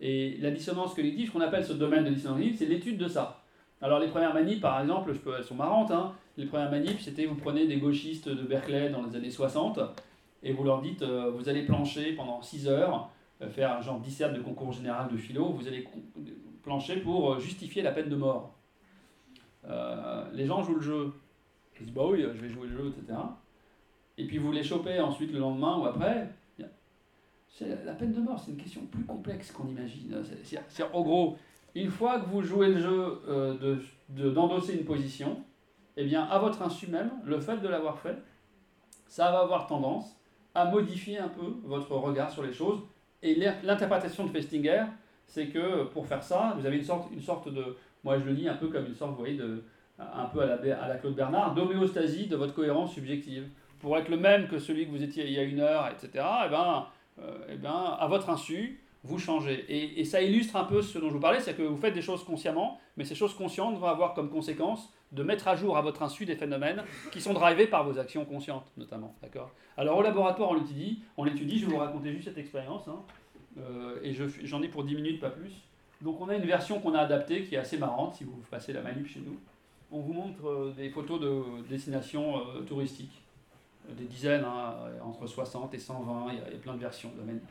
Et la dissonance cognitive, qu'on appelle ce domaine de dissonance cognitive, c'est l'étude de ça. Alors les premières manies, par exemple, je peux, elles sont marrantes. Hein. Les premières manies, c'était vous prenez des gauchistes de Berkeley dans les années 60 et vous leur dites euh, vous allez plancher pendant 6 heures, euh, faire un genre dissert de concours général de philo, vous allez plancher pour euh, justifier la peine de mort. les gens jouent le jeu. Ils disent bah oui, je vais jouer le jeu, etc. Et puis vous les chopez ensuite le lendemain ou après. La peine de mort, c'est une question plus complexe qu'on imagine. C'est, en gros, une fois que vous jouez le jeu d'endosser une position, eh bien, à votre insu même, le fait de l'avoir fait, ça va avoir tendance à modifier un peu votre regard sur les choses. Et l'interprétation de Festinger, c'est que pour faire ça, vous avez une sorte, une sorte de, moi je le lis un peu comme une sorte, vous voyez, de, un peu à la, à la Claude Bernard, d'homéostasie de votre cohérence subjective. Pour être le même que celui que vous étiez il y a une heure, etc., eh ben, euh, eh ben, à votre insu, vous changez. Et, ça illustre un peu ce dont je vous parlais, c'est que vous faites des choses consciemment, mais ces choses conscientes vont avoir comme conséquence de mettre à jour à votre insu des phénomènes qui sont drivés par vos actions conscientes, notamment. D'accord? Alors au laboratoire, on l'étudie, on l'étudie, je vais vous raconter juste cette expérience, hein. euh, et j'en ai pour 10 minutes, pas plus. Donc on a une version qu'on a adaptée qui est assez marrante, si vous passez la manip chez nous. On vous montre euh, des photos de destinations euh, touristiques, des dizaines, hein, entre 60 et 120, il y, a, plein de versions de manip.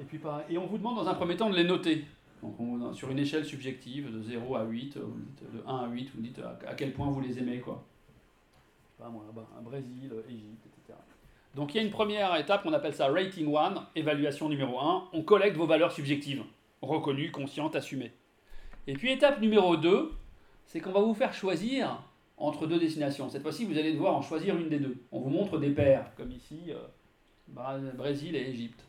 Et, puis, et on vous demande dans un premier temps de les noter. Sur une échelle subjective de 0 à 8, de 1 à 8, vous dites à, quel point vous les aimez. Quoi. Pas moi, un Brésil, Égypte, etc. Donc il y a une première étape qu'on appelle ça rating 1, évaluation numéro 1. On collecte vos valeurs subjectives, reconnues, conscientes, assumées. Et puis étape numéro 2, c'est qu'on va vous faire choisir entre deux destinations. Cette fois-ci, vous allez devoir en choisir une des deux. On vous montre des paires, comme ici, euh, Brésil et Égypte.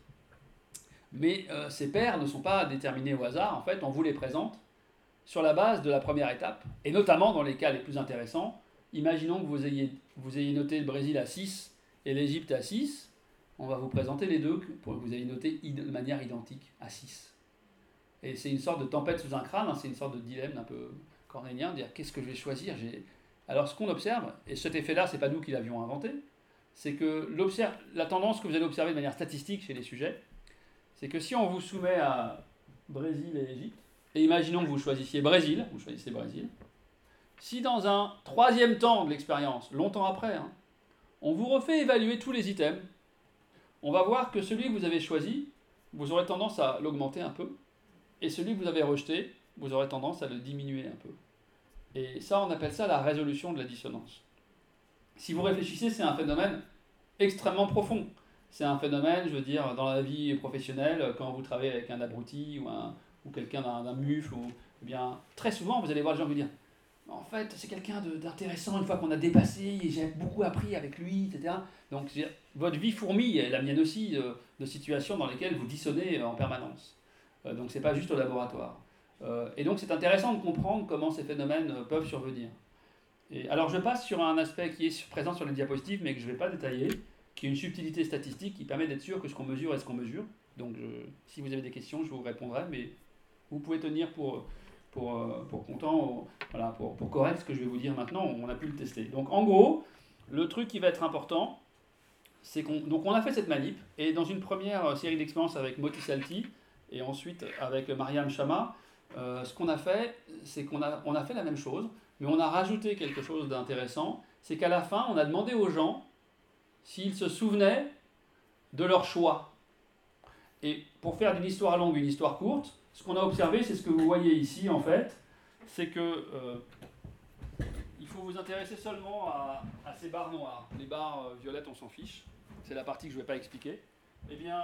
Mais euh, ces paires ne sont pas déterminées au hasard, en fait, on vous les présente sur la base de la première étape, et notamment dans les cas les plus intéressants. Imaginons que vous ayez, noté le Brésil à 6 et l'Égypte à 6, on va vous présenter les deux pour que vous ayez noté de manière identique à 6. Et c'est une sorte de tempête sous un crâne, hein, c'est une sorte de dilemme un peu cornélien, dire qu'est-ce que je vais choisir Alors ce qu'on observe, et cet effet-là, c'est pas nous qui l'avions inventé, c'est que la tendance que vous allez observer de manière statistique chez les sujets, c'est que si on vous soumet à Brésil et Égypte, et imaginons que vous choisissiez Brésil, vous choisissez Brésil, si dans un troisième temps de l'expérience, longtemps après, hein, on vous refait évaluer tous les items, on va voir que celui que vous avez choisi, vous aurez tendance à l'augmenter un peu, et celui que vous avez rejeté, vous aurez tendance à le diminuer un peu. Et ça, on appelle ça la résolution de la dissonance. Si vous réfléchissez, c'est un phénomène extrêmement profond. C'est un phénomène, je veux dire, dans la vie professionnelle, quand vous travaillez avec un abruti ou, ou quelqu'un d'un mufle, ou, eh bien, très souvent, vous allez voir les gens vous dire en fait, c'est quelqu'un d'intéressant une fois qu'on a dépassé, j'ai beaucoup appris avec lui, etc. Donc, votre vie fourmille, et la mienne aussi, euh, de situations dans lesquelles vous dissonnez en permanence. Euh, donc, c'est pas juste au laboratoire. Euh, et donc, c'est intéressant de comprendre comment ces phénomènes peuvent survenir. Et, alors, je passe sur un aspect qui est présent sur les diapositives, mais que je ne vais pas détailler, qui est une subtilité statistique qui permet d'être sûr que ce qu'on mesure est ce qu'on mesure. Donc, si vous avez des questions, je vous répondrai, mais vous pouvez tenir pour pour, euh, pour content, voilà, pour, pour correct, ce que je vais vous dire maintenant, on a pu le tester. Donc en gros, le truc qui va être important, c'est qu'on donc on a fait cette manip, et dans une première euh, série d'expériences avec Moti Salti, et ensuite avec Mariam Chama, euh, ce qu'on a fait, c'est qu'on a, on a fait la même chose, mais on a rajouté quelque chose d'intéressant, c'est qu'à la fin, on a demandé aux gens s'ils se souvenaient de leur choix. Et pour faire d'une histoire longue une histoire courte, ce qu'on a observé, c'est ce que vous voyez ici en fait, c'est que euh, il faut vous intéresser seulement à, ces barres noires. Les barres euh, violettes, on s'en fiche. C'est la partie que je ne vais pas expliquer. Eh bien,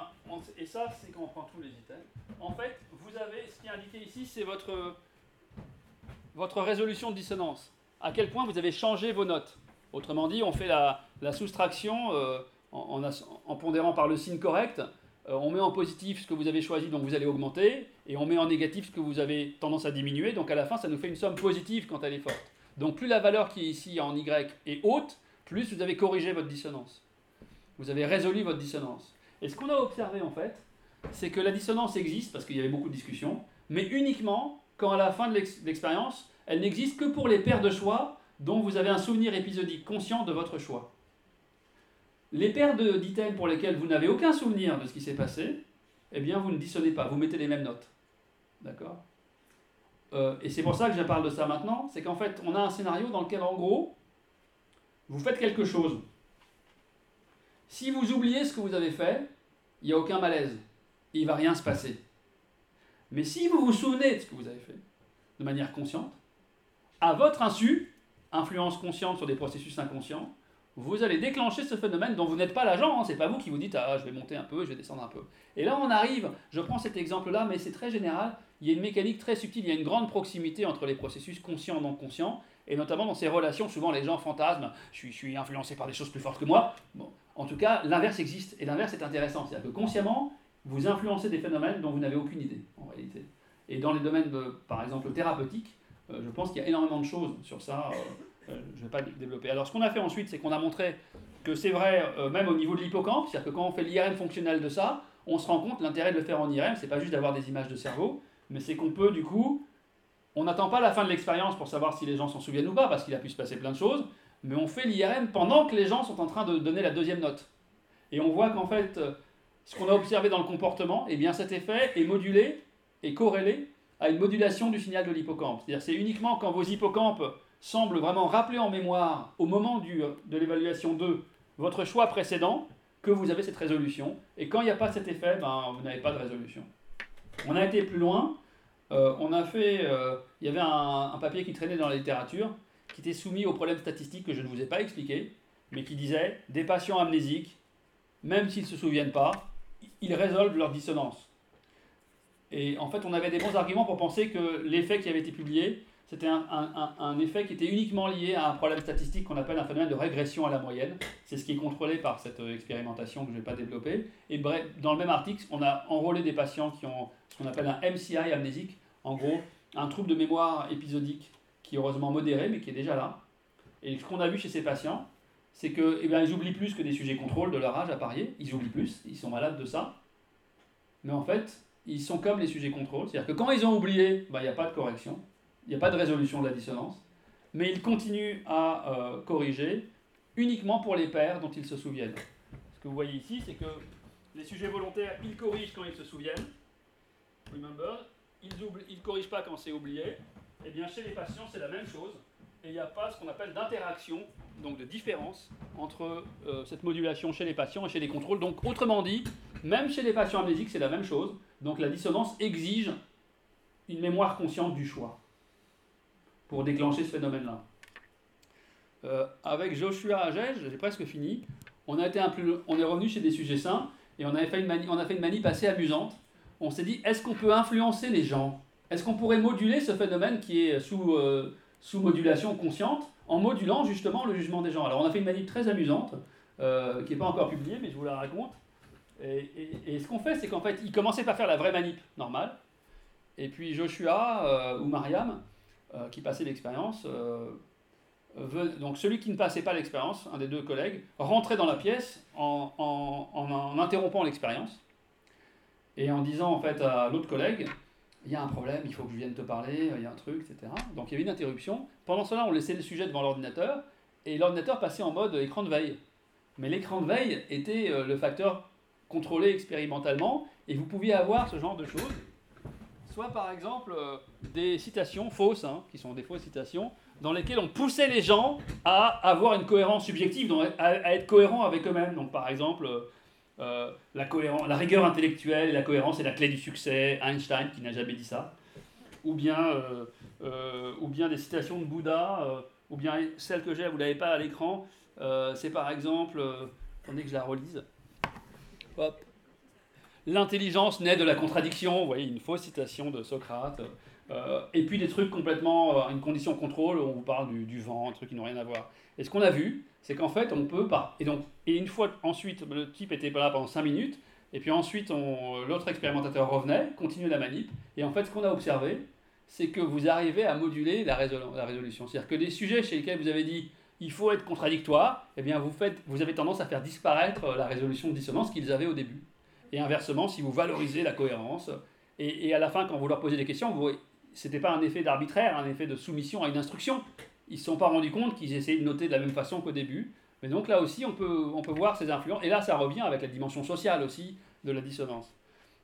et ça, c'est quand on prend tous les items. En fait, vous avez, ce qui est indiqué ici, c'est votre résolution de dissonance. À quel point vous avez changé vos notes. Autrement dit, on fait la, soustraction euh, en, pondérant par le signe correct euh, on met en positif ce que vous avez choisi, donc vous allez augmenter, et on met en négatif ce que vous avez tendance à diminuer, donc à la fin, ça nous fait une somme positive quand elle est forte. Donc plus la valeur qui est ici en Y est haute, plus vous avez corrigé votre dissonance. Vous avez résolu votre dissonance. Et ce qu'on a observé en fait, c'est que la dissonance existe, parce qu'il y avait beaucoup de discussions, mais uniquement quand à la fin de l'expérience, elle n'existe que pour les paires de choix dont vous avez un souvenir épisodique conscient de votre choix. Les paires d'items pour lesquels vous n'avez aucun souvenir de ce qui s'est passé, eh bien, vous ne dissonnez pas, vous mettez les mêmes notes. D'accord? Euh, Et c'est pour ça que je parle de ça maintenant, c'est qu'en fait, on a un scénario dans lequel, en gros, vous faites quelque chose. Si vous oubliez ce que vous avez fait, il n'y a aucun malaise. Il ne va rien se passer. Mais si vous vous souvenez de ce que vous avez fait, de manière consciente, à votre insu, influence consciente sur des processus inconscients, vous allez déclencher ce phénomène dont vous n'êtes pas l'agent. Hein. C'est pas vous qui vous dites ah je vais monter un peu, je vais descendre un peu. Et là on arrive. Je prends cet exemple-là, mais c'est très général. Il y a une mécanique très subtile. Il y a une grande proximité entre les processus conscients et non conscients, et notamment dans ces relations. Souvent les gens fantasment. Je suis, influencé par des choses plus fortes que moi. Bon, en tout cas, l'inverse existe et l'inverse est intéressant. C'est-à-dire que consciemment, vous influencez des phénomènes dont vous n'avez aucune idée en réalité. Et dans les domaines, par exemple thérapeutiques, je pense qu'il y a énormément de choses sur ça. Euh, euh, je ne vais pas développer. Alors ce qu'on a fait ensuite, c'est qu'on a montré que c'est vrai euh, même au niveau de l'hippocampe, c'est-à-dire que quand on fait l'IRM fonctionnel de ça, on se rend compte l'intérêt de le faire en IRM, c'est pas juste d'avoir des images de cerveau, mais c'est qu'on peut du coup, on n'attend pas la fin de l'expérience pour savoir si les gens s'en souviennent ou pas, parce qu'il a pu se passer plein de choses, mais on fait l'IRM pendant que les gens sont en train de donner la deuxième note. Et on voit qu'en fait, euh, ce qu'on a observé dans le comportement, eh bien cet effet est modulé et corrélé à une modulation du signal de l'hippocampe. C'est-à-dire c'est uniquement quand vos hippocampes semble vraiment rappeler en mémoire, au moment du, de l'évaluation 2, votre choix précédent, que vous avez cette résolution. Et quand il n'y a pas cet effet, ben, vous n'avez pas de résolution. On a été plus loin. Euh, on a fait, euh, il y avait un, papier qui traînait dans la littérature, qui était soumis aux problèmes statistiques que je ne vous ai pas expliqué, mais qui disait des patients amnésiques, même s'ils ne se souviennent pas, ils résolvent leur dissonance. Et en fait, on avait des bons arguments pour penser que l'effet qui avait été publié c'était un, effet qui était uniquement lié à un problème statistique qu'on appelle un phénomène de régression à la moyenne. C'est ce qui est contrôlé par cette euh, expérimentation que je ne vais pas développer. Et bref, dans le même article, on a enrôlé des patients qui ont ce qu'on appelle un MCI amnésique, en gros, un trouble de mémoire épisodique qui est heureusement modéré, mais qui est déjà là. Et ce qu'on a vu chez ces patients, c'est qu'ils eh oublient plus que des sujets contrôle de leur âge à parier. Ils oublient plus, ils sont malades de ça. Mais en fait, ils sont comme les sujets contrôle. C'est-à-dire que quand ils ont oublié, ben, il n'y a pas de correction il n'y a pas de résolution de la dissonance. mais il continue à corriger uniquement pour les pairs dont ils se souviennent. Ce que vous voyez ici, c'est que les sujets volontaires, ils corrigent quand ils se souviennent. Remember. Ils ne corrigent pas quand c'est oublié. Et eh bien, chez les patients, c'est la même chose. Et il n'y a pas ce qu'on appelle d'interaction, donc de différence, entre euh, cette modulation chez les patients et chez les contrôles. Donc, autrement dit, même chez les patients amnésiques, c'est la même chose. Donc, la dissonance exige une mémoire consciente du choix pour déclencher ce phénomène-là. Euh, avec Joshua Agege, j'ai presque fini. On, est revenu chez des sujets sains et on, a fait une manip assez amusante. On s'est dit, est-ce qu'on peut influencer les gens? Est-ce qu'on pourrait moduler ce phénomène qui est sous, euh, modulation consciente en modulant justement le jugement des gens? Alors on a fait une manip très amusante, euh, qui n'est pas encore publiée, mais je vous la raconte. Et, ce qu'on fait, c'est qu'en fait, il commençait par faire la vraie manip normale. Et puis Joshua ou Mariam, qui passait l'expérience, donc celui qui ne passait pas l'expérience, un des deux collègues, rentrait dans la pièce en, en, interrompant l'expérience et en disant en fait à l'autre collègue il y a un problème, il faut que je vienne te parler, il y a un truc, etc. Donc il y avait une interruption. Pendant cela, on laissait le sujet devant l'ordinateur et l'ordinateur passait en mode écran de veille. Mais l'écran de veille était euh, le facteur contrôlé expérimentalement et vous pouviez avoir ce genre de choses. Soit par exemple euh, des citations fausses, hein, qui sont des fausses citations, dans lesquels on poussait les gens à avoir une cohérence subjective, à, être cohérents avec eux-mêmes. Donc par exemple, euh, la, cohérence, la rigueur intellectuelle la cohérence est la clé du succès, Einstein qui n'a jamais dit ça. Ou bien, euh, euh, ou bien des citations de Bouddha, ou bien celle que j'ai, vous ne l'avez pas à l'écran, c'est par exemple, attendez que je la relise. L'intelligence naît de la contradiction, vous voyez, une fausse citation de Socrate. Euh, et puis des trucs complètement, euh, une condition contrôle, on vous parle du, vent, un truc qui n'ont rien à voir. Et ce qu'on a vu, c'est qu'en fait, on peut pas. Et donc, et une fois ensuite, le type était là pendant 5 minutes, et puis ensuite, l'autre expérimentateur revenait, continuait la manip, et en fait, ce qu'on a observé, c'est que vous arrivez à moduler la, la résolution. C'est-à-dire que les sujets chez lesquels vous avez dit il faut être contradictoire, eh bien vous, faites, vous avez tendance à faire disparaître la résolution de dissonance qu'ils avaient au début. Et inversement, si vous valorisez la cohérence, et, à la fin, quand vous leur posez des questions, vous, c'était pas un effet d'arbitraire, un effet de soumission à une instruction. Ils ne se sont pas rendus compte qu'ils essayaient de noter de la même façon qu'au début. Mais donc là aussi, on peut, on peut voir ces influences. Et là, ça revient avec la dimension sociale aussi de la dissonance.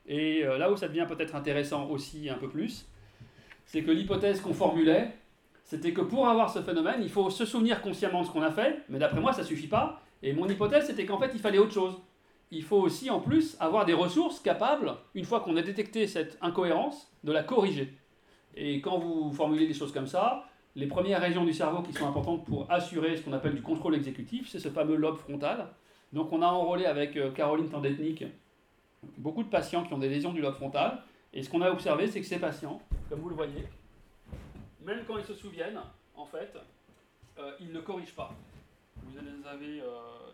Et euh, là où ça devient peut-être intéressant aussi un peu plus, c'est que l'hypothèse qu'on formulait, c'était que pour avoir ce phénomène, il faut se souvenir consciemment de ce qu'on a fait, mais d'après moi, ça suffit pas. Et mon hypothèse, c'était qu'en fait, il fallait autre chose. Il faut aussi, en plus, avoir des ressources capables, une fois qu'on a détecté cette incohérence, de la corriger. Et quand vous formulez des choses comme ça, les premières régions du cerveau qui sont importantes pour assurer ce qu'on appelle du contrôle exécutif, c'est ce fameux lobe frontal. Donc on a enrôlé avec euh, Caroline Tandetnik beaucoup de patients qui ont des lésions du lobe frontal. Et ce qu'on a observé, c'est que ces patients, comme vous le voyez, même quand ils se souviennent, en fait, euh, ils ne corrigent pas. Vous les avez euh,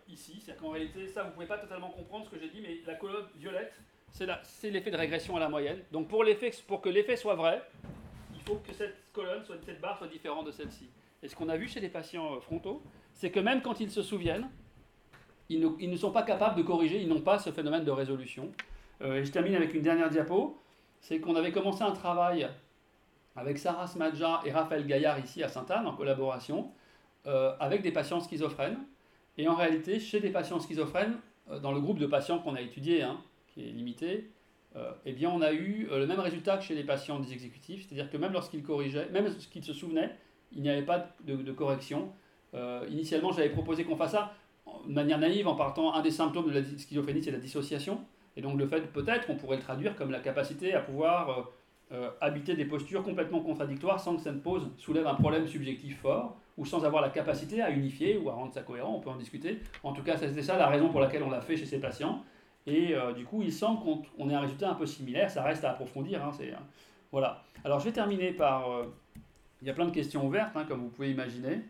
ici. C'est-à-dire qu'en réalité, ça, vous ne pouvez pas totalement comprendre ce que j'ai dit, mais la colonne violette, c'est l'effet de régression à la moyenne. Donc pour, pour que l'effet soit vrai, il faut que cette colonne, soit, cette barre soit différente de celle-ci. Et ce qu'on a vu chez les patients euh, frontaux, c'est que même quand ils se souviennent, ils ne, sont pas capables de corriger, ils n'ont pas ce phénomène de résolution. Et je termine avec une dernière diapo, c'est qu'on avait commencé un travail avec Sarah Smadja et Raphaël Gaillard ici à Sainte-Anne en collaboration, euh, avec des patients schizophrènes. Et en réalité, chez des patients schizophrènes, dans le groupe de patients qu'on a étudié, hein, qui est limité, euh, eh bien, on a eu euh, le même résultat que chez les patients des exécutifs, c'est-à-dire que même lorsqu'ils corrigeaient, même lorsqu'ils se souvenaient, il n'y avait pas de, correction. Euh, initialement, j'avais proposé qu'on fasse ça de manière naïve en partant un des symptômes de la schizophrénie, c'est la dissociation. Et donc le fait, peut-être, on pourrait le traduire comme la capacité à pouvoir habiter des postures complètement contradictoires sans que ça ne pose, soulève un problème subjectif fort, ou sans avoir la capacité à unifier ou à rendre ça cohérent, on peut en discuter. En tout cas, c'était ça la raison pour laquelle on l'a fait chez ces patients. Et euh, du coup, il semble qu'on ait un résultat un peu similaire. Ça reste à approfondir. Hein, hein. voilà. Alors, je vais terminer par. Euh, il y a plein de questions ouvertes, hein, comme vous pouvez imaginer.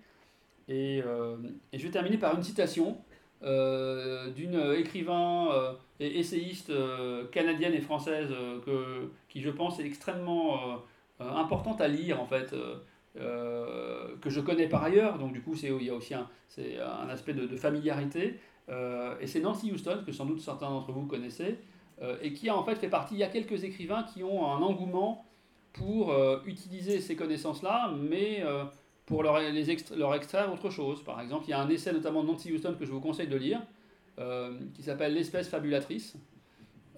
Et, euh, et, je vais terminer par une citation d'une écrivain et essayiste canadienne et française que, qui, je pense, est extrêmement importante à lire, en fait. que je connais par ailleurs, donc du coup il y a aussi un, un aspect de, familiarité, euh, et c'est Nancy Houston, que sans doute certains d'entre vous connaissez, euh, et qui a en fait fait partie, il y a quelques écrivains qui ont un engouement pour euh, utiliser ces connaissances-là, mais pour leur, extraire autre chose. Par exemple, il y a un essai notamment de Nancy Houston que je vous conseille de lire, euh, qui s'appelle L'espèce fabulatrice.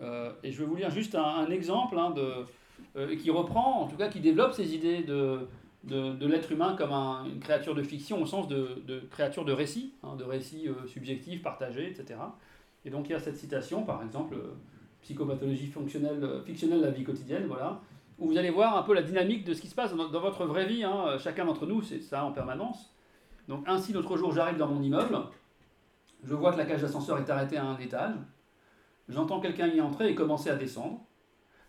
Euh, et je vais vous lire juste un, exemple hein, de, qui reprend, en tout cas qui développe ces idées de, de, l'être humain comme une créature de fiction au sens de, créature de récit, hein, de récit subjectif, partagé, etc. Et donc il y a cette citation, par exemple, psychopathologie fonctionnelle, fictionnelle de la vie quotidienne, voilà où vous allez voir un peu la dynamique de ce qui se passe dans, votre vraie vie. Hein. Chacun d'entre nous, c'est ça en permanence. Donc ainsi, l'autre jour, j'arrive dans mon immeuble, je vois que la cage d'ascenseur est arrêtée à un étage, j'entends quelqu'un y entrer et commencer à descendre.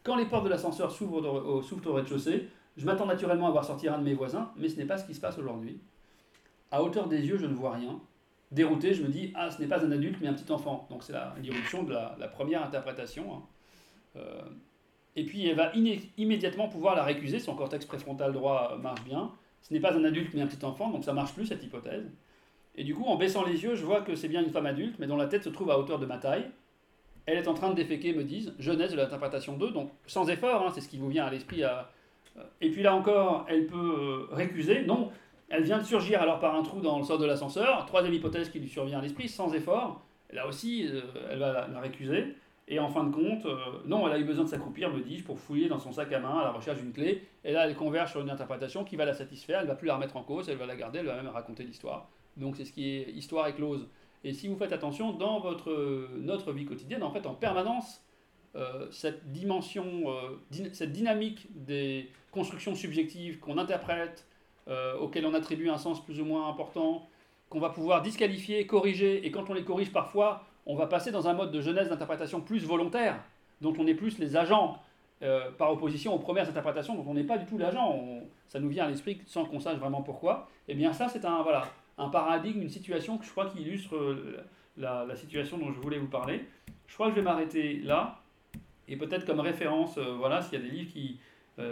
Quand les portes de l'ascenseur s'ouvrent au, au rez-de-chaussée, je m'attends naturellement à voir sortir un de mes voisins, mais ce n'est pas ce qui se passe aujourd'hui. À hauteur des yeux, je ne vois rien. Dérouté, je me dis, ah, ce n'est pas un adulte, mais un petit enfant. Donc c'est l'irruption de la, première interprétation. Hein. Euh, et puis elle va immédiatement pouvoir la récuser, son cortex préfrontal droit marche bien. Ce n'est pas un adulte mais un petit enfant, donc ça marche plus cette hypothèse. Et du coup, en baissant les yeux, je vois que c'est bien une femme adulte, mais dont la tête se trouve à hauteur de ma taille. Elle est en train de déféquer, me disent, jeunesse de l'interprétation 2, donc sans effort, hein, c'est ce qui vous vient à l'esprit. Euh, et puis là encore, elle peut euh, récuser. Non, elle vient de surgir alors par un trou dans le sol de l'ascenseur. Troisième hypothèse qui lui survient à l'esprit, sans effort. Là aussi, euh, elle va la récuser. Et en fin de compte, euh, non, elle a eu besoin de s'accroupir, me dis-je, pour fouiller dans son sac à main à la recherche d'une clé. Et là, elle converge sur une interprétation qui va la satisfaire, elle ne va plus la remettre en cause, elle va la garder, elle va même raconter l'histoire. Donc c'est ce qui est histoire éclose. Et si vous faites attention, dans votre, notre vie quotidienne, en fait, en permanence, euh, cette dimension, euh, cette dynamique des constructions subjectives qu'on interprète, auxquelles on attribue un sens plus ou moins important, qu'on va pouvoir disqualifier, corriger, et quand on les corrige parfois, on va passer dans un mode de jeunesse d'interprétation plus volontaire, dont on est plus les agents, euh, par opposition aux premières interprétations dont on n'est pas du tout l'agent. Ça nous vient à l'esprit sans qu'on sache vraiment pourquoi. Et eh bien ça, c'est un, voilà, un paradigme, une situation que je crois qui illustre euh, la, situation dont je voulais vous parler. Je crois que je vais m'arrêter là. Et peut-être comme référence, euh, voilà, s'il y a des livres qui...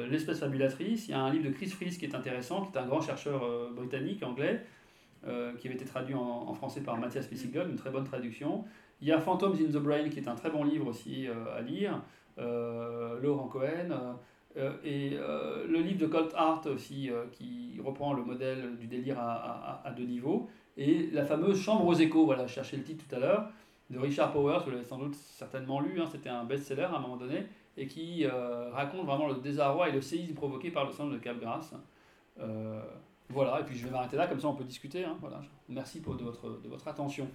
L'espèce fabulatrice, il y a un livre de Chris Fries qui est intéressant, qui est un grand chercheur britannique, anglais, qui avait été traduit en, français par Mathias Pissigol, une très bonne traduction. Il y a Phantoms in the Brain, qui est un très bon livre aussi euh, à lire, euh, Laurent Cohen, euh, et le livre de Colt Hart aussi, qui reprend le modèle du délire à, à, deux niveaux, et la fameuse Chambre aux échos, voilà, je cherchais le titre tout à l'heure, de Richard Powers, vous l'avez sans doute certainement lu, hein, c'était un best-seller à un moment donné, et qui raconte vraiment le désarroi et le séisme provoqué par le centre de Capgras. voilà, et puis je vais m'arrêter là, comme ça on peut discuter. Hein, voilà. Merci pour de votre, de votre attention.